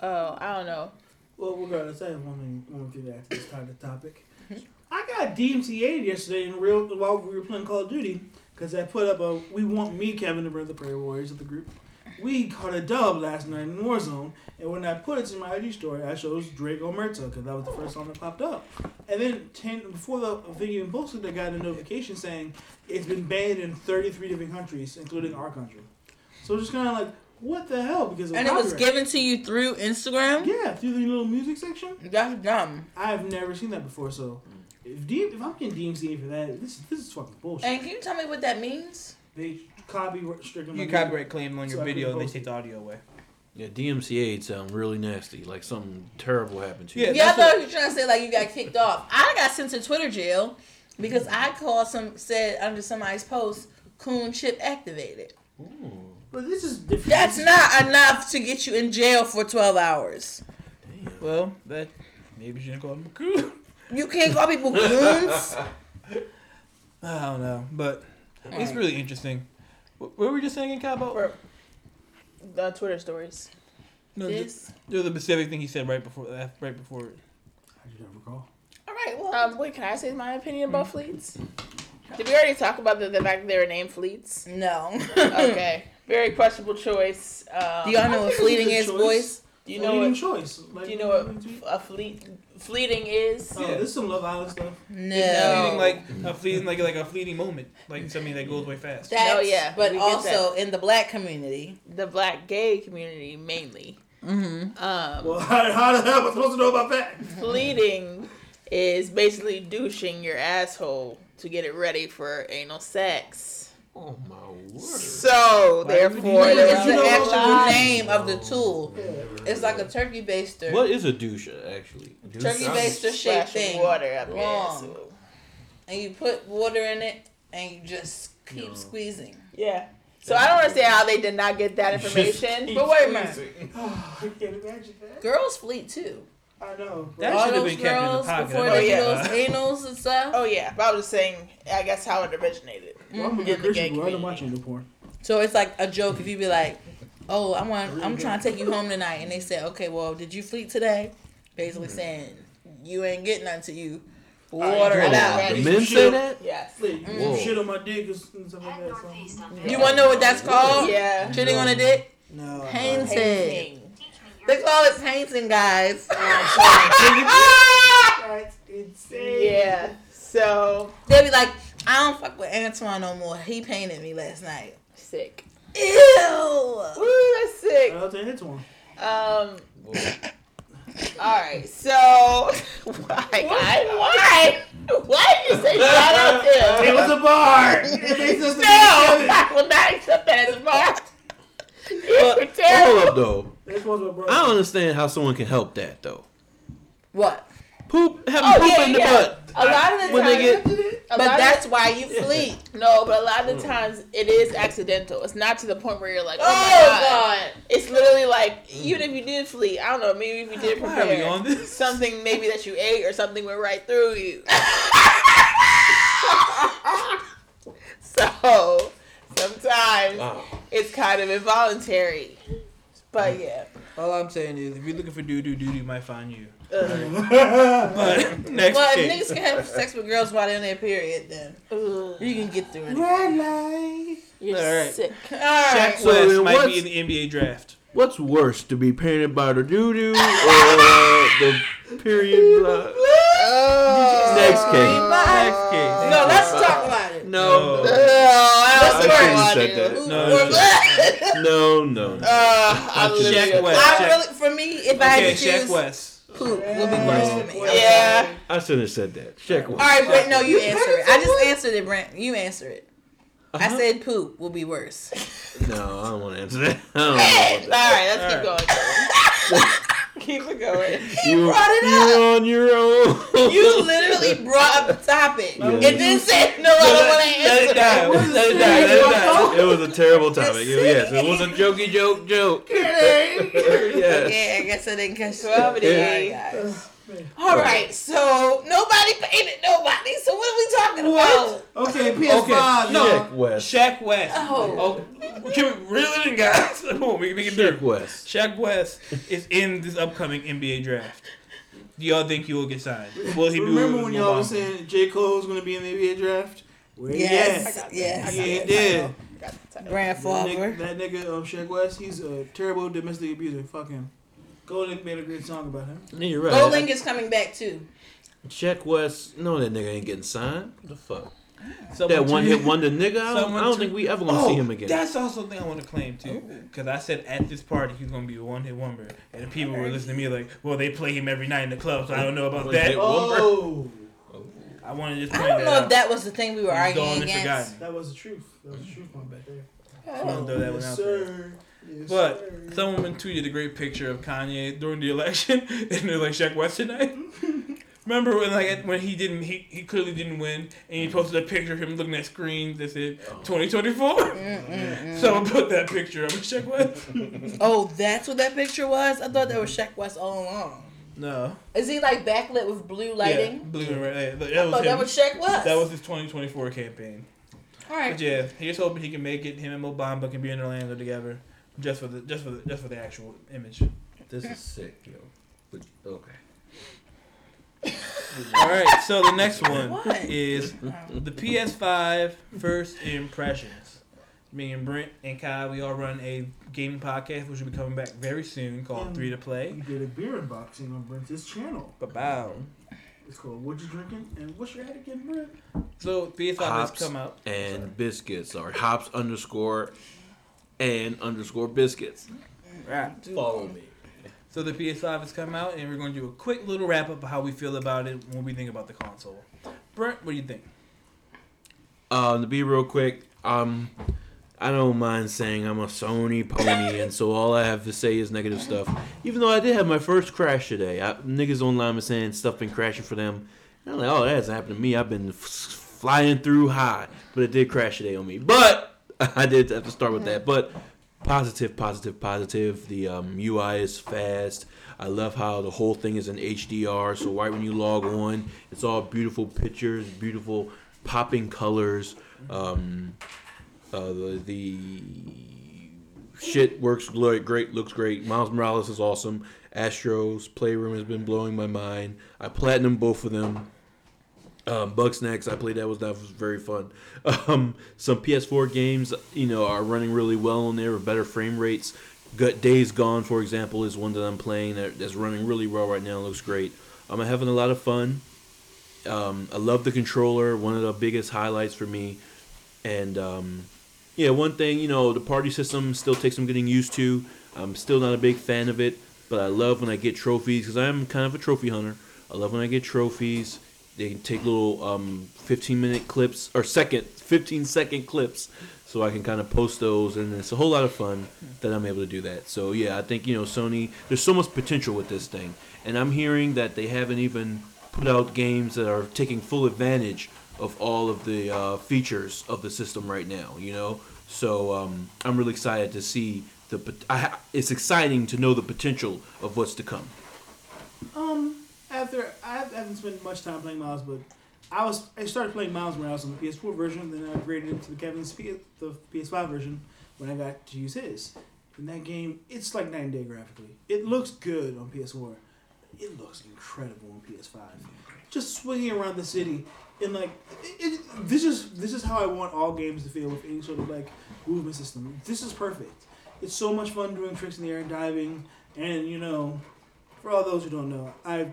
Oh, I don't know. Well, regardless, I have one thing one thing to add to this kind of topic. Mm-hmm. I got DMCA'd yesterday in real while we were playing Call of Duty because I put up a we want me Kevin to bring the prayer warriors of the group. We caught a dub last night in Warzone, and when I put it to my IG story, I chose Drake Omerta because that was the first song that popped up. And then ten before the video even posted, I got a notification saying it's been banned in 33 different countries, including our country. So it's just kind of like, what the hell? Because of And it was copyright. given to you through Instagram. Yeah, through the little music section. That's dumb. I've never seen that before. So if D- if I'm getting DMCA for that, this this is fucking bullshit. And can you tell me what that means? they copy stricken. You copyright claim on your I can video and they take the audio away. Yeah, DMCA sound really nasty, like something terrible happened to you. Yeah, Yeah, I thought what- you were trying to say like you got kicked off. I got sent to Twitter jail because I called some said under somebody's post coon chip activated. But this is different. That's not enough to get you in jail for 12 hours. Damn. Well, that maybe you shouldn't call him a coon. You can't call people goons. I don't know, but it's really interesting. What, what were we just saying in Cabo? For- The Twitter stories. No, this. the, the specific thing he said right before that. Right before. it. I do not recall. All right, well. Um, wait, can I say my opinion about fleets? Did we already talk about the, the fact that they were named fleets? no. Okay, very questionable choice. Um, Do y'all know what I think it's a fleeting is, choice. boys? Do you know Leading what? choice. Like, Do you know what a fleet fleeting is? Oh, this is some Love Island stuff. No. Fleeting like a fleeting like like a fleeting moment, like something that goes way fast. That's, No, yeah, But we get also in the black community. The black gay community mainly. Mm-hmm. Um, Well, how, how the hell am I supposed to know about that? fleeting is basically douching your asshole to get it ready for anal sex. Oh my word. So Why therefore, do It's that? the You actual what? name of the tool. It's like a turkey baster. What is a douche actually? Turkey Douche? baster shaped splash thing. water up there. Long. And you put water in it and you just keep No. squeezing. yeah. So I don't understand how they did not get that information. But wait a minute. Oh, I can't imagine that. Girls fleet too. I know. That All should have those been kept in the girls pocket. before I they Oh, do yeah. those anals and stuff. Oh yeah, but I was just saying. I guess how it originated. Well, I'm mm-hmm. a In good the gay Christian. I don't community. porn. So it's like a joke if you be like, "Oh, I want, I'm trying to take you home tonight," and they say, "Okay, well, did you fleet today?" Basically mm-hmm. saying you ain't getting none to you. Water it Whoa. out. The men say that? Yes. Like, you Whoa. shit on my dick or something like that. So. You want to know what that's called? Yeah. Shitting on a dick? No. Painting. Painting. They call it painting, guys. That's insane. Yeah. So They'll be like, "I don't fuck with Antoine no more. He painted me last night." sick. Ew. Woo, that's sick. Shout out to Antoine. Um. All right. So why? Why? Why? Why did you say shout out to It was a bar. It makes us to be No. I will not accept that as a bar. Well, You're hold up though. That's supposed a bar. I don't understand how someone can help that though. What? Poop, having Oh poop yeah, in the yeah. butt. A lot of the When they times, get- a But lot of- that's why you fleet. no, but a lot of the mm. times it is accidental. It's not to the point where you're like, oh, Oh my god. God. It's literally like mm. even if you did fleet, I don't know, maybe if you did Why are we prepare on this? something maybe that you ate or something went right through you. so sometimes Wow. it's kind of involuntary. But mm. yeah. All I'm saying is, if you're looking for doo doo, doo doo might find you. Ugh. But next Well, if niggas can have sex with girls while they're in their period, then Ugh. you can get through it. Red light. You're All right. sick. All right. Shaq So West then might what's- be in the NBA draft. What's worse, to be painted by the doo doo or the period blood? Oh. Next case. Next case. No, let's talk about it. No. No. I that's shouldn't have worse. said that. Who- No, or- it's- No, no. no. Uh, I Shaq literally- West. I Shaq- really, for me, if I had Okay, to Shaq choose, West. Poop will be worse for me. Yeah. I shouldn't have said that. Check one. All right, Brent. No, you answer it. I just answered it, Brent. You answer it. I Uh-huh. said poop will be worse. No, I don't want to answer that. I don't know All about right, let's keep going. keep it going. that. You, brought it you're on your own. You literally brought up the topic Yeah. didn't say "No, I don't want to Let answer." it die. What is Let it this? die. Let it die. It was a terrible topic. Yes, it was a jokey joke joke. yes. Yeah, I guess I didn't catch Twelve it. to eight. Right, guys. All right, so nobody painted nobody. So what are we talking What? about? Okay, PS5. Okay, no. y'all. Check West. Shaq West. Oh. Oh, can we reel it in, guys? Come on, we can make it Check do. West. Shaq West is in this upcoming NBA draft. Do y'all think he will get signed? Will he Remember with when y'all was Obama? saying J. Cole's gonna be in the NBA draft? Where he Yes, at? yes. Yeah, he did. Got. That Grandfather. nigga, that nigga um, Shaq West, he's a terrible domestic abuser. Fuck him. Golden made a great song about him. Yeah, you're right. Golding is coming back too. Check West. No, that nigga ain't getting signed. What the fuck? Ah. Someone That one hit wonder nigga. I don't, I don't think we ever gonna Oh, see him again. That's also the thing I want to claim too, oh. because I said at this party he's gonna be a one hit wonder, and the people were listening to me like, "Well, they play him every night in the club, so I don't know about One that." hit oh. oh, I want to just I don't that know out. if that was the thing we were He's arguing against. that was the truth. That was the truth one back there. Oh. Just wanna throw that one yes, out there. Sir. Yes, But sir. someone tweeted a great picture of Kanye during the election, and they're like Shaq West tonight. Remember when like when he didn't he, he clearly didn't win and he posted a picture of him looking at screens that said 2024. Mm, mm, mm. Someone put that picture up with Sheck West. Oh, that's what that picture was. I thought that was Shaq West all along. No. Is he like backlit with blue Yeah, lighting? blue and red. That I was thought him. that was Shaq West. That was his 2024 campaign. all right. But yeah, he's hoping he can make it. Him and Mo Bamba can be in Orlando together, just for the just for the just for the actual image. This is sick, yo. But, okay. All right, so the next one What? is the PS5 first impressions. Me and Brent and Kai, we all run a gaming podcast, which will be coming back very soon, called Three to Play. We did a beer unboxing on Brent's channel. Ba bow. It's called What You Drinking and What's Your Hat Again, Brent? So PS5 Hops has come out. and biscuits are hops underscore and underscore biscuits. Right. Follow me. So the PS5 has come out, and we're going to do a quick little wrap up of how we feel about it, what we think about the console. Brent, what do you think? Um, to be real quick, um, I don't mind saying I'm a Sony pony, and so all I have to say is negative stuff. Even though I did have my first crash today, I, niggas online were saying stuff been crashing for them. And I'm like, oh, that hasn't happened to me. I've been f- flying through high, but it did crash today on me. But I did have to start with that. But positive, positive, positive. The um, UI is fast. I love how the whole thing is in HDR. So right when you log on, it's all beautiful pictures, beautiful popping colors. Um, uh, the the shit works great, looks great. Miles Morales is awesome. Astro's Playroom has been blowing my mind. I platinum both of them. Um, Bugsnax, I played that was that was very fun. Um, some PS4 games, you know, are running really well on there with better frame rates. Gut Days Gone, for example, is one that I'm playing that, that's running really well right now. Looks great. I'm having a lot of fun. Um, I love the controller. One of the biggest highlights for me. And um, yeah, one thing, you know, the party system still takes some getting used to. I'm still not a big fan of it, but I love when I get trophies because I'm kind of a trophy hunter. I love when I get trophies. They can take little um, 15 minute clips or second, 15 second clips, so I can kind of post those, and it's a whole lot of fun that I'm able to do that. So yeah, I think you know Sony. There's so much potential with this thing, and I'm hearing that they haven't even put out games that are taking full advantage of all of the uh, features of the system right now. You know, so um, I'm really excited to see the. I, it's exciting to know the potential of what's to come. Um, after I haven't spent much time playing Miles, but I was I started playing Miles Morales on the PS4 version, then I upgraded it to the Kevin's P, the PS5 version when I got to use his. In that game, it's like night and day graphically. It looks good on PS4. It looks incredible on PS5. Just swinging around the city and like it, it, this is this is how I want all games to feel with any sort of like movement system. This is perfect. It's so much fun doing tricks in the air and diving, and you know, for all those who don't know, I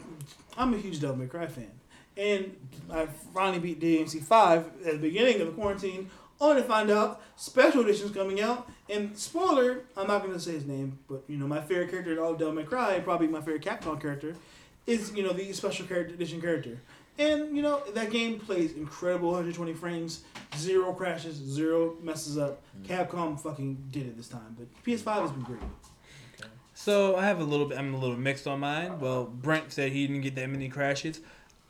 I'm a huge Devil May Cry fan, and I finally beat DMC five at the beginning of the quarantine. Only to find out special edition's coming out, and spoiler, I'm not gonna say his name, but you know my favorite character in all of Devil May Cry, probably my favorite Capcom character, is you know the special character edition character. And you know that game plays incredible 120 frames, zero crashes, zero messes up. Mm. Capcom fucking did it this time, but PS5 has been great. So I have a little bit. I'm a little mixed on mine. Well, Brent said he didn't get that many crashes.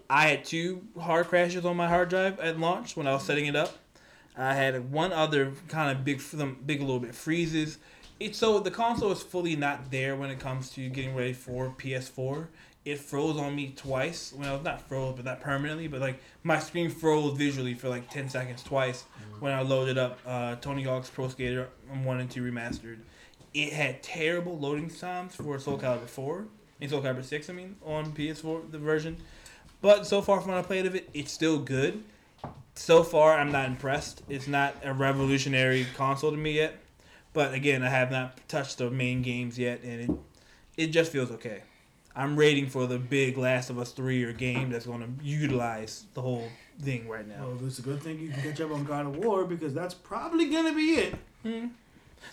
I had two hard crashes on my hard drive at launch when I was setting it up. I had one other kind of big, big little bit freezes. It's so the console is fully not there when it comes to getting ready for PS4. It froze on me twice. Well, not froze, but not permanently. But like my screen froze visually for like ten seconds twice when I loaded up uh, Tony Hawk's Pro Skater One and Two remastered. It had terrible loading times for Soul Calibur 4 and Soul Calibur 6, I mean, on PS4, the version. But so far from what I played of it, it's still good. So far, I'm not impressed. It's not a revolutionary console to me yet. But again, I have not touched the main games yet, and it it just feels okay. I'm waiting for the big Last of Us 3 or game that's going to utilize the whole thing right now. Well, it's a good thing you can catch up on God of War because that's probably gonna be it. Hmm.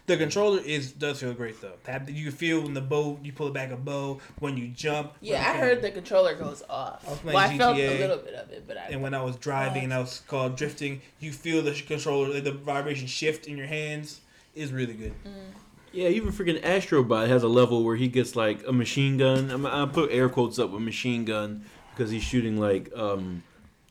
The controller is does feel great though. Tap- You feel when the bow you pull it back a bow when you jump. Yeah, I you- heard the controller goes off. I was Well, playing I felt a little bit of it, but I. And when I was driving and I was called drifting, you feel the controller, the vibration shift in your hands is really good. Yeah, even freaking Astrobot has a level where he gets like a machine gun. I'm, I put air quotes up with machine gun because he's shooting like um,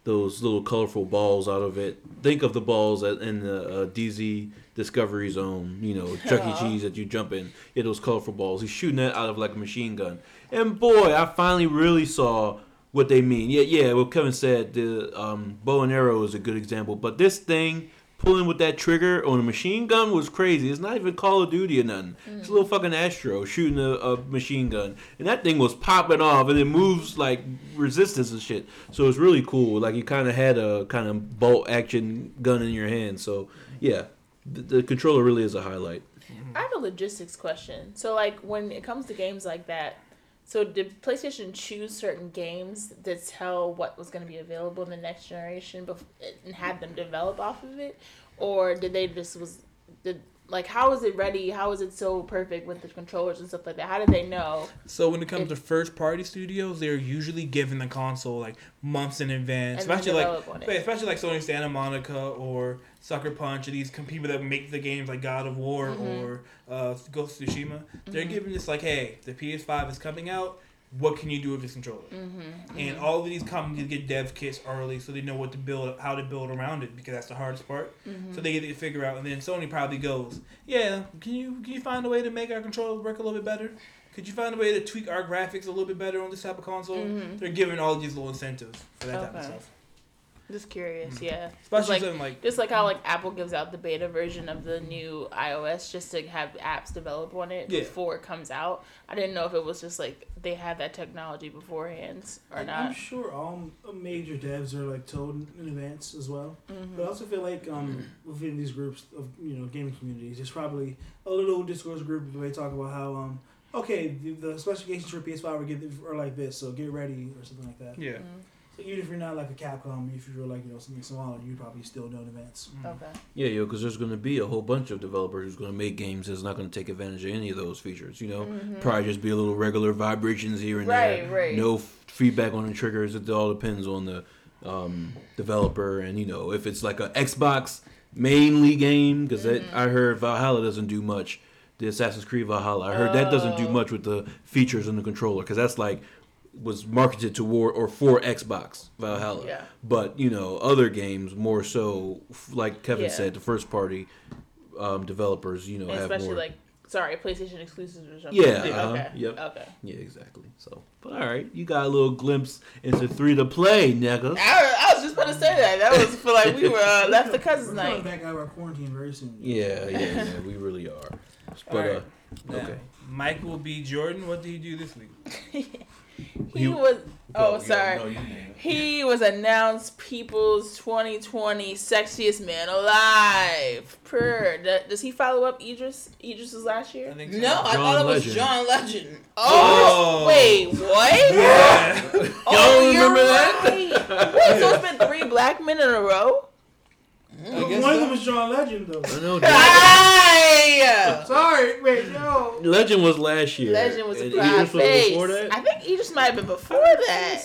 those little colorful balls out of it. Think of the balls at, in the uh, DZ Discovery Zone, you know, Chuck E. Cheese that you jump in. Yeah, those colorful balls. He's shooting that out of like a machine gun. And boy, I finally really saw what they mean. Yeah, yeah. What Kevin said, the um, bow and arrow is a good example, but this thing pulling with that trigger on a machine gun was crazy. It's not even Call of Duty or nothing. It's a little fucking Astro shooting a, a machine gun, and that thing was popping off, and it moves like resistance and shit. So it's really cool. Like you kind of had a kind of bolt action gun in your hand. So yeah, the, the controller really is a highlight. I have a logistics question. So, like, when it comes to games like that, so did PlayStation choose certain games to tell what was going to be available in the next generation bef- and have them develop off of it, or did they just was did like how is it ready? How is it so perfect with the controllers and stuff like that? How did they know? So when it comes If- to first party studios, they're usually given the console like months in advance. Especially like develop on it. wait, especially like Sony Santa Monica or Sucker Punch or these people that make the games like God of War Mm-hmm. or uh, Ghost of Tsushima. They're giving this like, hey, the PS5 is coming out. What can you do with this controller? Mm-hmm. And all of these companies get dev kits early, so they know what to build, how to build around it, because that's the hardest part. Mm-hmm. So they get to figure out, and then Sony probably goes, "Yeah, can you can you find a way to make our controller work a little bit better? Could you find a way to tweak our graphics a little bit better on this type of console?" Mhm. They're giving all these little incentives for that type of stuff, Just curious, yeah. It's especially like something like just like how like Apple gives out the beta version of the new iOS just to have apps develop on it Yeah. before it comes out. I didn't know if it was just like they had that technology beforehand or not. I'm sure all major devs are like told in advance as well. Mhm. But I also feel like um, within these groups of you know gaming communities, there's probably a little discourse group where they talk about how um, okay the, the specifications for PS5 are, get, are like this, so get ready or something like that. yeah. Mhm. So even if you're not like a Capcom, if you're like you know something smaller, you probably still know in advance. Mm. Okay. Yeah, yo, because there's going to be a whole bunch of developers who's going to make games that's not going to take advantage of any of those features. You know, mm-hmm. probably just be a little regular vibrations here and Right, there. right. No f- feedback on the triggers. It all depends on the um, developer, and you know, if it's like a Xbox mainly game, because mm-hmm. I heard Valhalla doesn't do much. The Assassin's Creed Valhalla, I heard that doesn't do Oh. much with the features in the controller, because that's like was marketed toward or for Xbox Valhalla. Yeah. But you know, other games more so, like Kevin Yeah. said, the first party um, developers, you know, And have especially more. like sorry, PlayStation exclusives or something. Yeah, Okay. uh-huh, yep. Okay. yeah, exactly. So, but all right, you got a little glimpse into three to play, nigga. I, I was just gonna say that. That was for like we were uh, left the cousins We're night. back out of our quarantine very soon. Yeah, yeah, yeah, we really are. But All right. uh, Now, okay, Michael B. Jordan, what do you do this week? He You- was. Oh, Go, yo, sorry. no, you- He was announced People's 2020 Sexiest Man Alive. Per. Does he follow up Idris? Idris's last I year? think so. No, I thought it was Legend. John Legend. Oh, Oh. wait, what? Yeah. Oh, Y'all you're remember that? right. Wait, so it's been three black men in a row? I guess One of so. them was John Legend though. I know. Hey! Sorry, wait, yo. Legend was last year. Legend was a and proud was face. before that. I think Idris might have been before that.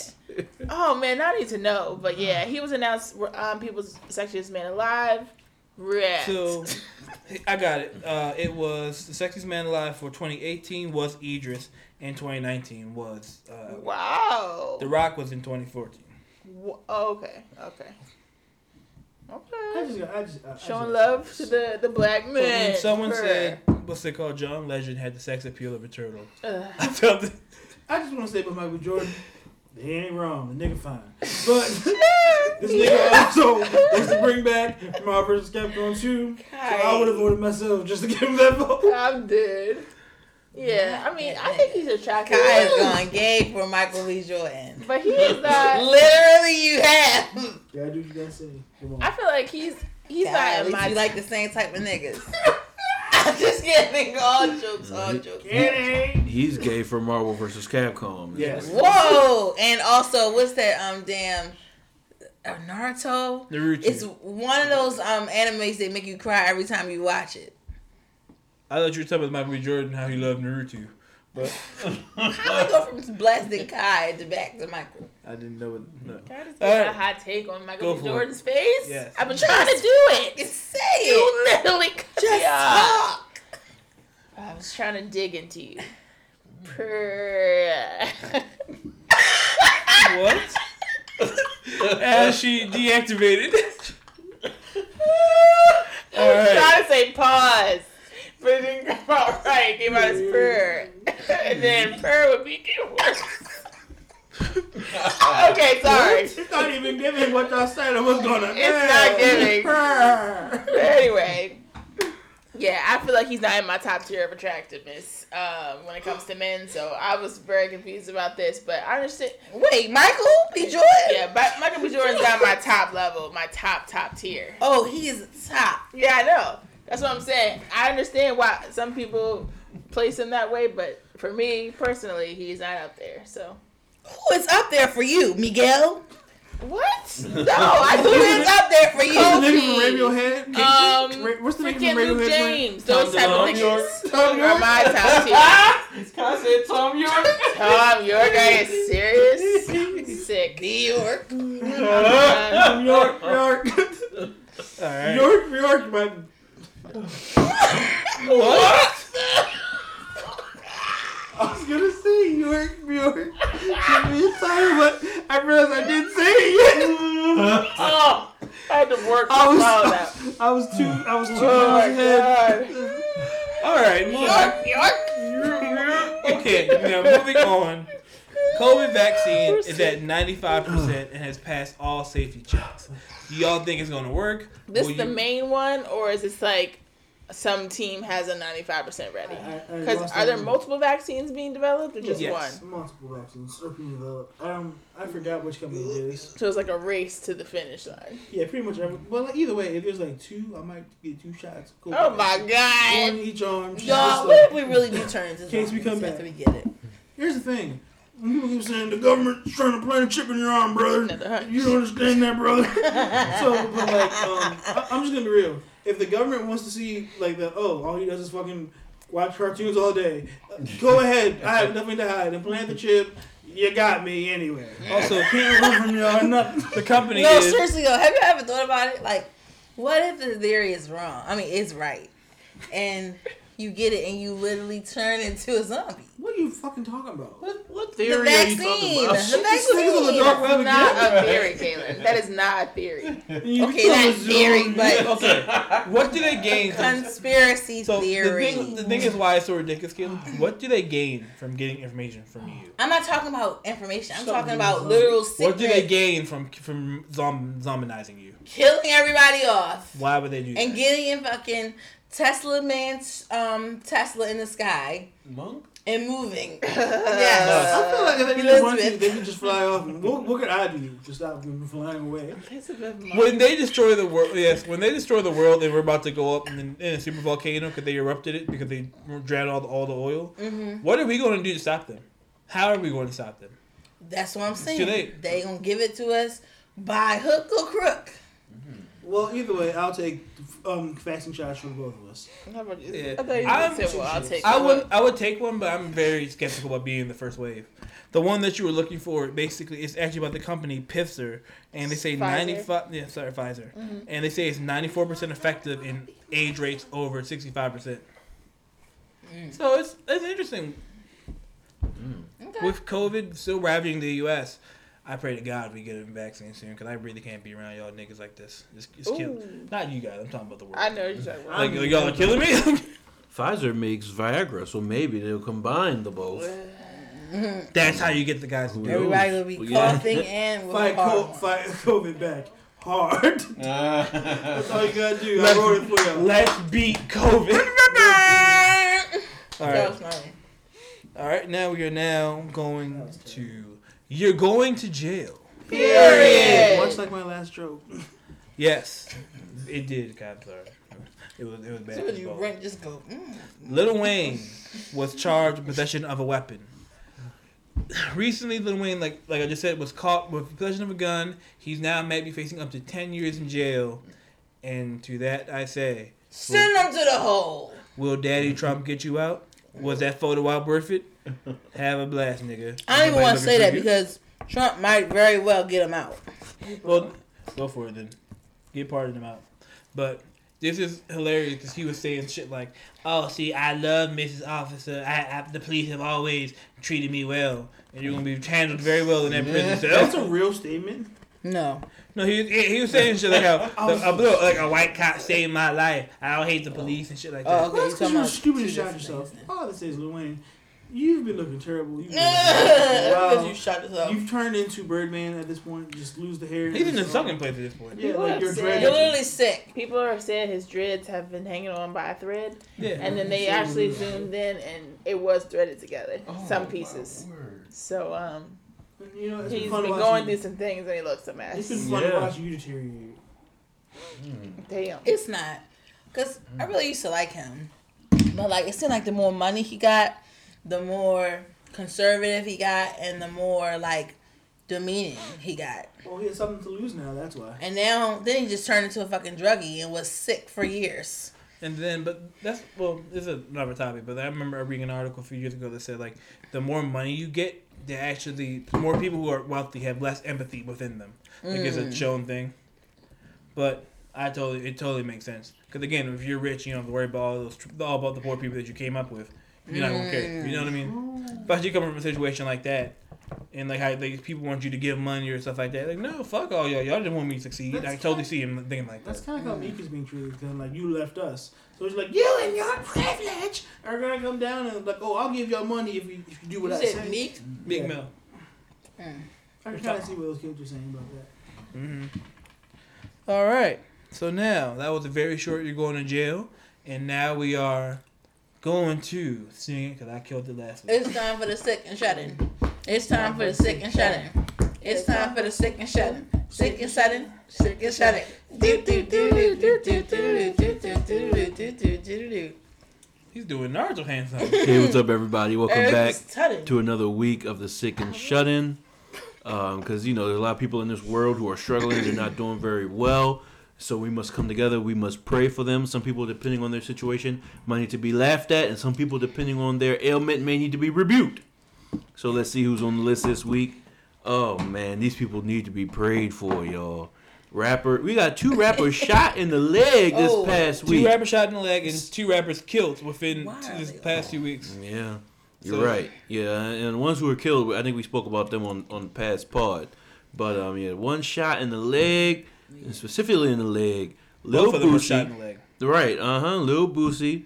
Oh man, I need to know. But yeah, he was announced um, People's Sexiest Man Alive. Red. So, I got it. Uh, it was the sexiest man alive for 2018 was Idris, and 2019 was uh, wow. The Rock was in 2014. Wha- oh, okay. Okay. I Okay. just, I just, I, I Showing just- love to the the black man. when someone Bruh. said, what's it called? John Legend had the sex appeal of a turtle. Ugh. I felt. I just want to say about Michael Jordan, he ain't wrong. The nigga fine. But this nigga also wants to bring back Marvel vs. Capcom 2. So I would have voted myself just to give him that vote. I'm dead. Yeah, I mean, I think he's attractive. Kai is going gay for Michael B. Jordan. But he is not. Literally, you have. Yeah, do you gotta say. Come on. I feel like he's he's Kai, not at least my you like the same type of niggas. I'm just kidding. All jokes, all jokes. He's gay for Marvel versus Capcom. Yes. Whoa! And also, what's that? Um, damn, Naruto. Naruto. It's one of those um animes that make you cry every time you watch it. I thought you were talking about Michael B. Jordan, how he loved Naruto. But How we go from this blasting Kai to back to Michael? I didn't know it. No. Can I just All get right. a hot take on Go Michael B. for it. Jordan's face? Yes. I've been trying to do it. Just say You it. literally cut Just me off. talk. I was trying to dig into you. Purr. what? As she deactivated. I was trying to say pause, but it didn't come out right. It came out as purr. and then purr would be get worse. okay, sorry. It's not even giving what y'all said it was gonna. It's not giving. But anyway, yeah, I feel like he's not in my top tier of attractiveness um, when it comes to men. So I was very confused about this, but I understand. Wait, Michael B. Jordan? Yeah, but Michael B. Jordan's not my top level, my top top tier. Oh, he's top. Yeah, I know. That's what I'm saying. I understand why some people place him that way, but for me personally, he's not up there. So Who is up there for you, Miguel? what? No, I Who is up there for What's the you? nigga from Radiohead? Um, Ra- What's the nigga freaking from Luke Radiohead? James. Those type of Tom niggas York. Are my top tier. I said Thom Yorke. Tom, your guy is serious. Sick. New York. Um, York, York, All right. York, York, my. What? I was gonna say York, York. Give me a time, but I realized I didn't say it yet. oh, I had to work I was, that. I was too, I was too Oh my ahead. god. All right. Mark. Okay. Now moving on. COVID vaccine is at 95% and has passed all safety checks. Do y'all think it's going to work? This Will the main one, or is this like some team has a ninety-five percent ready? I- I Because are there multiple vaccines being developed, or just Yes. one? Multiple vaccines are being developed. Um, I forgot which company it is. So it's like a race to the finish line. Yeah, pretty much every. Well, like, either way, if there's like two, I might get two shots. Cool. Oh my One god! each arm. Y'all, what like- if we really do turn into case we zombies come after back. we get it? Here's the thing. When people keep saying the government's trying to plant a chip in your arm, brother, you don't understand that, brother. so, but like, um, I, I'm just gonna be real. If the government wants to see like that, oh, all he does is fucking watch cartoons all day. uh, Go ahead. I have nothing to hide. Implant the chip. You got me anyway. Also, Can't run from y'all. Nothing. the company No, is. seriously though, have you ever thought about it? Like, what if the theory is wrong? I mean, it's right, and you get it, and you literally turn into a zombie. What are you fucking talking about? What, what The theory are you talking vaccine. about? The This nigga's on the vaccine. dark web That's not again. a theory, Kaylin. That is not a theory. Okay, become not a theory, but Okay. What do they gain from conspiracy So the theory. thing, the thing is why it's so ridiculous, Caleb. What do they gain from getting information from you? I'm not talking about information. I'm Something talking about zombie. literal What do they gain from from zom- zombinizing you? killing everybody off Why would they do that? and getting in fucking Tesla man's um Tesla in the sky Monk? and moving. Yeah, I yes. feel like if they just want to, they can just fly off. And what, what could I do to stop them from flying away? when they destroy the world, yes, when they destroy the world and we're about to go up in, in a super volcano because they erupted it because they drowned all the, all the oil. hmm What are we going to do to stop them? How are we going to stop them? That's what I'm saying. late. They gonna give it to us by hook or crook. Well, either way, I'll take um, vaccine shots for both of us. How about you? Yeah. I thought you I'm- said, well, I'll take I one. would I would take one, but I'm very skeptical about being the first wave. The one that you were looking for, basically, is actually about the company Pfizer, and they say Pfizer? 95. Yeah, sorry, Pfizer, Mhm. and they say it's 94 percent effective in age rates over 65 percent. Mm. So it's it's interesting Okay. with COVID still ravaging the U.S. I pray to God we get a vaccine soon because I really can't be around y'all niggas like this. It's, it's kill- Ooh. Not you guys. I'm talking about the world. I know you're talking about. Like y'all are killing me. Pfizer makes Viagra, so maybe they'll combine the both. That's how you get the guys to do it. Everybody will be Well, yeah. coughing and with Fight, co- fight COVID back hard. That's all you gotta do. I wrote it for you. Let's beat COVID. All That was right, funny. all right. Now we are now going to. You're going to jail. Period. Much like my last joke. Yes, it did. God, sorry. It was it was bad. So you well. rent, just go. Mm. Lil Wayne was charged with possession of a weapon. Recently, Little Wayne, like like I just said, was caught with possession of a gun. He's now might be facing up to ten years in jail. And to that I say, Send him to the hole. will Daddy Trump get you out? Was that photo out worth it? Have a blast, nigga. I don't even want to say that you. because Trump might very well get him out. Well, go for it then. Get part of them out. But this is hilarious because he was saying shit like, "Oh, see, I love Mrs. Officer. I, I the police have always treated me well." and you're gonna be handled very well in that prison cell." That's a real statement. No. No, he, he he was saying shit like how a, a blue, like a white cop saved my life. I don't hate the police and shit like that. Oh, okay. Well, that's because you were stupid and two shot different yourself. things then. All I say is, Lil Wayne, you've been looking terrible. You've, been Because wow. you shot yourself. you've turned into Birdman at this point. Just lose the hair. He's in the Just- sunken place at this point. Yeah, People like your said- dread. You're literally sick. People have said his dreads have been hanging on by a thread, Yeah. and then they actually zoomed in, and it was threaded together, Oh, some pieces. So um, You know, it's he's been been going watching. through some things, and he looks a It's mess. been fun to Yeah. watch you deteriorate. Hmm. Damn. It's not. Because I really used to like him. But, like, it seemed like the more money he got, the more conservative he got, and the more, like, demeaning he got. Well, he has something to lose now. That's why. And now, then he just turned into a fucking druggie and was sick for years. And then, but that's well, this is another topic. But I remember reading an article a few years ago that said like the more money you get, the actually more people who are wealthy have less empathy within them. Like it's a mm. shown thing. But I totally, it totally makes sense. Because again, if you're rich, you don't have to worry about all those, all about the poor people that you came up with. You're not gonna care. You know what I mean? Mm. But you come from a situation like that, and like how like, people want you to give money or stuff like that. Like, no, fuck all y'all. Y'all didn't want me to succeed. I That's totally see him thinking like that. That's kind of how Meek is being treated. Because like you left us, so it's like you and your privilege are gonna come down and like, oh, I'll give y'all money if you if you do what You I said say. Meek? Big Yeah. Mel. I can kind of see what those kids are saying about that. hmm All right. So now that was a very short. You're going to jail, and now we are going to sing it because I killed it last week. It's time for the sick and shut in. It's time for the sick and shut in. It's time for the sick and shut in. Sick and shut in. Sick and shut in. Do do do do do do do do do do do do do do. He's doing Naruto hands up. Hey, what's up, everybody? Welcome back to to another week of the sick and shut in. Because you know, there's a lot of people in this world who are struggling. They're not doing very well. So we must come together. We must pray for them. Some people, depending on their situation, might need to be laughed at, and some people, depending on their ailment, may need to be rebuked. So let's see who's on the list this week. Oh man, these people need to be prayed for, y'all. Rapper, we got two rappers shot in the leg this Oh, past two rappers shot in the leg and two rappers killed within Wow, t- this they past all- few weeks. Yeah, you're So- right. Yeah, and the ones who were killed, I think we spoke about them on on the past pod. But um, yeah, one shot in the leg, and specifically in the leg. Lil Both of them were shot in Boosie, the leg. right? Uh huh. Lil Boosie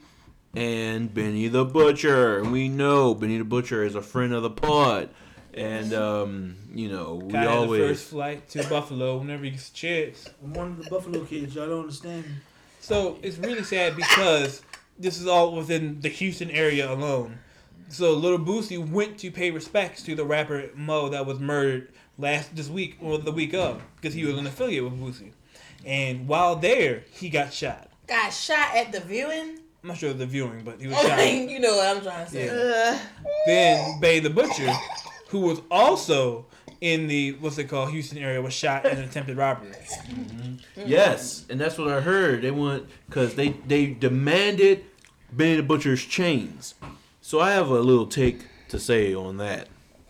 and Benny the Butcher. And we know Benny the Butcher is a friend of the pod, and um, you know we Guy had the first always. flight to Buffalo whenever he gets a chance. I'm one of the Buffalo kids. Y'all don't understand. So it's really sad because this is all within the Houston area alone. So Little Boosie went to pay respects to the rapper Mo that was murdered last this week or the week of because he was an affiliate with Boosie. And while there, he got shot. Got shot at the viewing. I'm not sure of the viewing, but he was I shot. mean, you know what I'm trying to say. Yeah. Then Bay the Butcher, who was also in the what's it called Houston area, was shot in an attempted robbery. Mm-hmm. Yes, and that's what I heard. They want because they they demanded Bay the Butcher's chains. So I have a little take to say on that.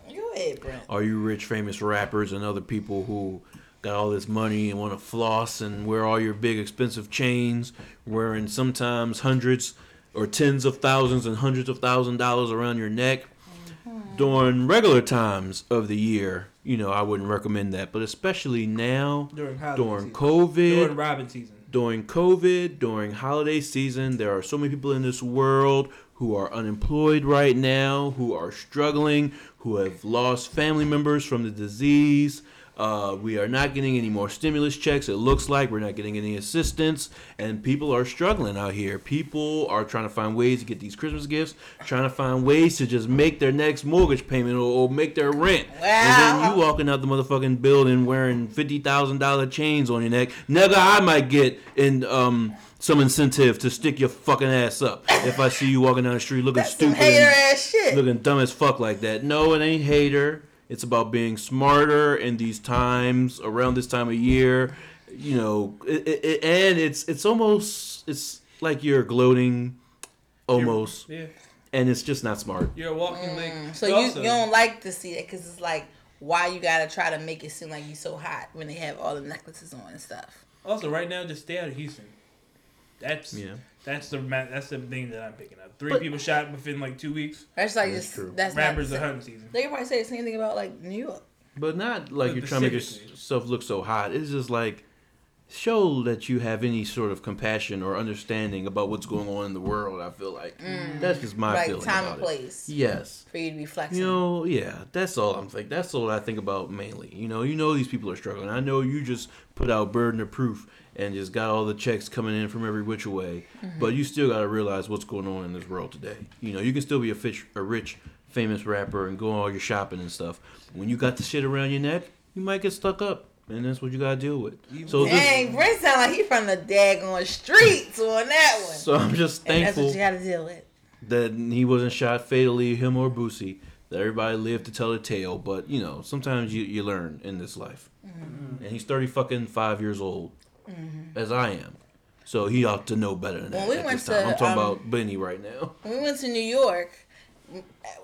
Go ahead, Brent. Are you rich, famous rappers and other people who got all this money and want to floss and wear all your big expensive chains, wearing sometimes hundreds or tens of thousands and hundreds of thousand dollars around your neck mm-hmm. during regular times of the year? You know, I wouldn't recommend that, but especially now During during season. COVID During Robin season. during COVID, during holiday season, there are so many people in this world who are unemployed right now, who are struggling, who have lost family members from the disease. Uh, we are not getting any more stimulus checks. It looks like we're not getting any assistance, and people are struggling out here. People are trying to find ways to get these Christmas gifts, trying to find ways to just make their next mortgage payment or, or make their rent. Wow. And then you walking out the motherfucking building wearing fifty thousand dollar chains on your neck. Nigga, I might get in um some incentive to stick your fucking ass up if I see you walking down the street looking That's stupid, hater and ass shit. looking dumb as fuck like that. No, it ain't hater. It's about being smarter in these times around this time of year. You know, it, it, it- and it's it's almost it's like you're gloating, almost, Yeah. and it's just not smart. You're a walking lake. Mm, So you, Also, you don't like to see it because it's like why you gotta try to make it seem like you're so hot when they have all the necklaces on and stuff. also, right now, just stay out of Houston. That's Yeah. That's the ma- that's the thing that I'm picking up. Three But- people shot within like two weeks. That's like That's just true. that's Rappers not. are hunting season. They could probably say the same thing about like New York. But not like But you're trying to make specifically- yourself look so hot. It's just like show that you have any sort of compassion or understanding about what's going on in the world. I feel like that's just my Right, feeling Mm. time about and it. place Yes. for you to be flexing. You know, yeah, that's all I'm thinking. That's all I think about mainly. You know, you know these people are struggling. I know you just put out burden of proof and just got all the checks coming in from every which way, Mm-hmm. but you still got to realize what's going on in this world today. You know, you can still be a fish, a rich, famous rapper and go all your shopping and stuff. When you got the shit around your neck, you might get stuck up, and that's what you got to deal with. So this, Dang, Brent sound like he from the daggone streets on that one. so I'm just and that's thankful what you got to deal with. that he wasn't shot fatally, him or Boosie. That everybody lived to tell the tale, but you know, sometimes you, you learn in this life. Mm-hmm. And he's thirty fucking five years old, as I am, so he ought to know better than When that. we at went this time. to, I'm talking um, about Benny right now. When we went to New York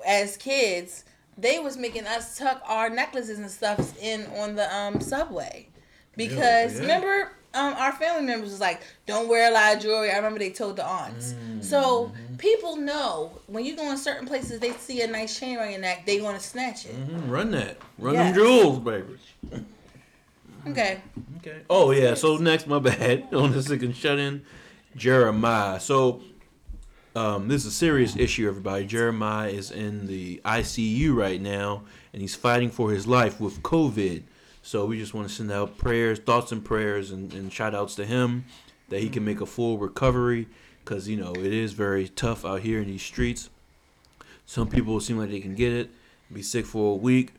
as kids, they was making us tuck our necklaces and stuff in on the um subway because yeah. remember um our family members was like don't wear a lot of jewelry. I remember they told the aunts. Mm-hmm. So people know when you go in certain places, they see a nice chain around your neck, they want to snatch it. Mhm, Run that, run Yes. them jewels, baby. Okay. Okay. Oh yeah. So next, my bad. On the second shut in, Jeremiah. So, um, this is a serious issue, everybody. Jeremiah is in the ICU right now, and he's fighting for his life with COVID. So we just want to send out prayers, thoughts, and prayers, and, and shout outs to him that he can make a full recovery, because you know it is very tough out here in these streets. Some people seem like they can get it, be sick for a week,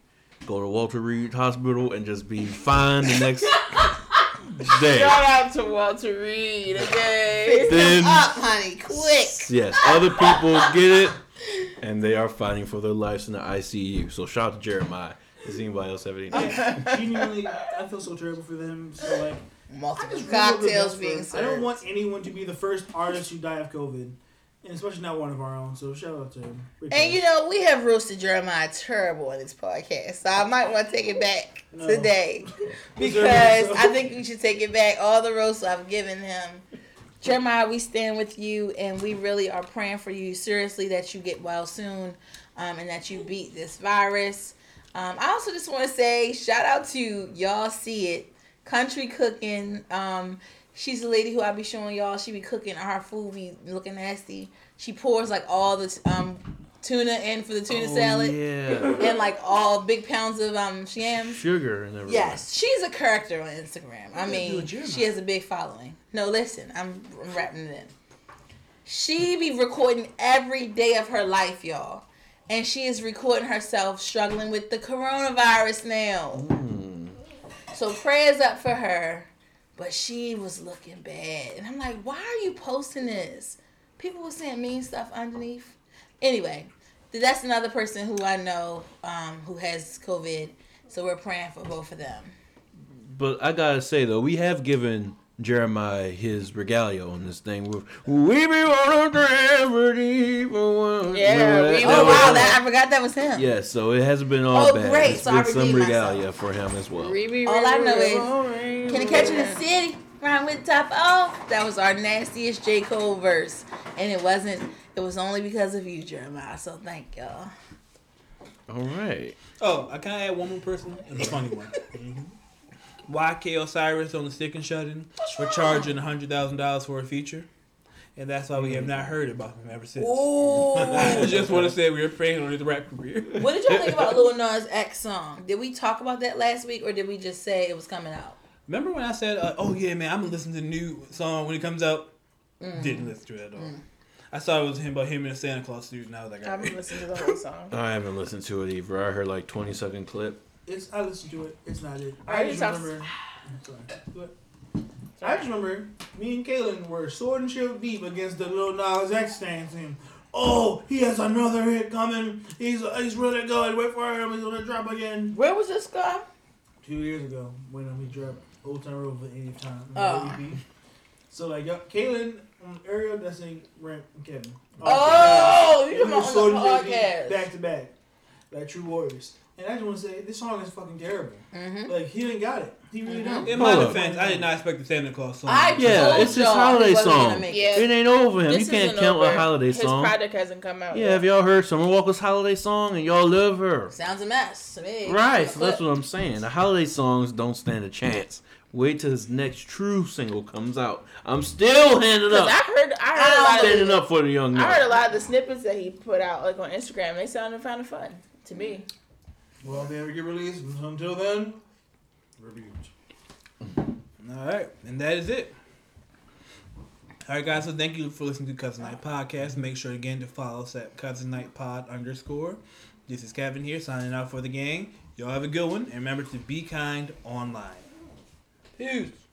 go to Walter Reed Hospital, and just be fine the next day. Shout out to Walter Reed, okay? Fix Then- up, honey, quick. Yes, other people get it, and they are fighting for their lives in the ICU. So shout out to Jeremiah. Does anybody else have any? Genuinely, I feel so terrible for them. So like, I Multiple just really hope the cocktails best being served. I don't want anyone to be the first artist who die of COVID, and especially not one of our own. So shout out to him. And you know, we have roasted Jeremiah terrible on this podcast, so I might want to take it back No. today because. I think we should take it back. All the roasts I've given him. Jeremiah, we stand with you, and we really are praying for you seriously that you get well soon, um, and that you beat this virus. Um, I also just want to say shout out to y'all see it, country cooking. Um, she's the lady who I be showing y'all. She be cooking her food be looking nasty. She pours like all the um tuna in for the tuna Oh, salad Yeah. and like all big pounds of um. Sugar and everything. Yes, she's a character on Instagram. I mean, she has a big following. No, listen, I'm, I'm wrapping it in. She be recording every day of her life, y'all. And she is recording herself struggling with the coronavirus now. Mm. So prayers up for her. But she was looking bad. And I'm like, why are you posting this? People were saying mean stuff underneath. Anyway, that's another person who I know um, who has COVID. So we're praying for both of them. But I gotta say though, we have given Jeremiah his regalia on this thing. With we be on a gravity for one. Yeah, Remember we- Oh wow, that I forgot that was him. Yeah, so it hasn't been all Oh, bad. great, It's so I been some regalia myself. for him as well. All I know is, Can you catch you in the city? Rhyme with top off. That was our nastiest J. Cole verse. And it wasn't it was only because of you, Jeremiah. So thank y'all. All right. Oh, I can I add one more person? And a funny one. Mm-hmm. YK Osiris on the Stick and Shut In. We're charging hundred thousand dollars for a feature. And that's why we have not heard about him ever since. I just want to say we were praying on his rap career. what did y'all think about Lil Nas X song? Did we talk about that last week or did we just say it was coming out? Remember when I said, uh, "Oh yeah, man, I'm gonna listen to the new song when it comes out"? Mm. Didn't listen to it at all. I saw it was him about him in a Santa Claus suit, and I was like, I "All haven't right." listened to the whole song. I haven't listened to it either. I heard like twenty second clip. It's I listened to it. It's not it. I I just just- remember. Sorry. Go. I just remember me and Kaylin were sword and shield deep against the little Nas X stands him. Oh, he has another hit coming. He's he's really good. Wait for him. He's gonna drop again. Where was this guy? Two years ago when um, he dropped Old Town Road for the 80th time. Oh. EP. So like y'all- Kaylin, um, Ariel, that's like Brent, and Kevin. Oh, you we talking were on and the podcast. back to back, like true warriors. And I just want to say this song is fucking terrible. Mhm. Like he ain't got it. He really don't. In my Hold up. defense, I did not expect the Santa Claus song. I Yeah, told it's his holiday song. make Yeah. it. It ain't over him. This you can't count over. a holiday His song. project hasn't come out. Yeah, yet. have y'all heard Summer Walker's holiday song and y'all love her? Sounds a mess to me. Right, so that's what I'm saying. The holiday songs don't stand a chance. Wait till his next true single comes out. I'm still handing Because up. I heard, I heard a lot standing of, up for the young I heard a lot of the snippets that he put out, like on Instagram. They sounded kind of fun to me. Well, they ever get released. Until then, reviews. All right, and that is it. All right, guys. So thank you for listening to Cousin Night Podcast. Make sure again to follow us at Cousin Night Pod underscore. This is Kevin here signing out for the gang. Y'all have a good one, and remember to be kind online. Peace.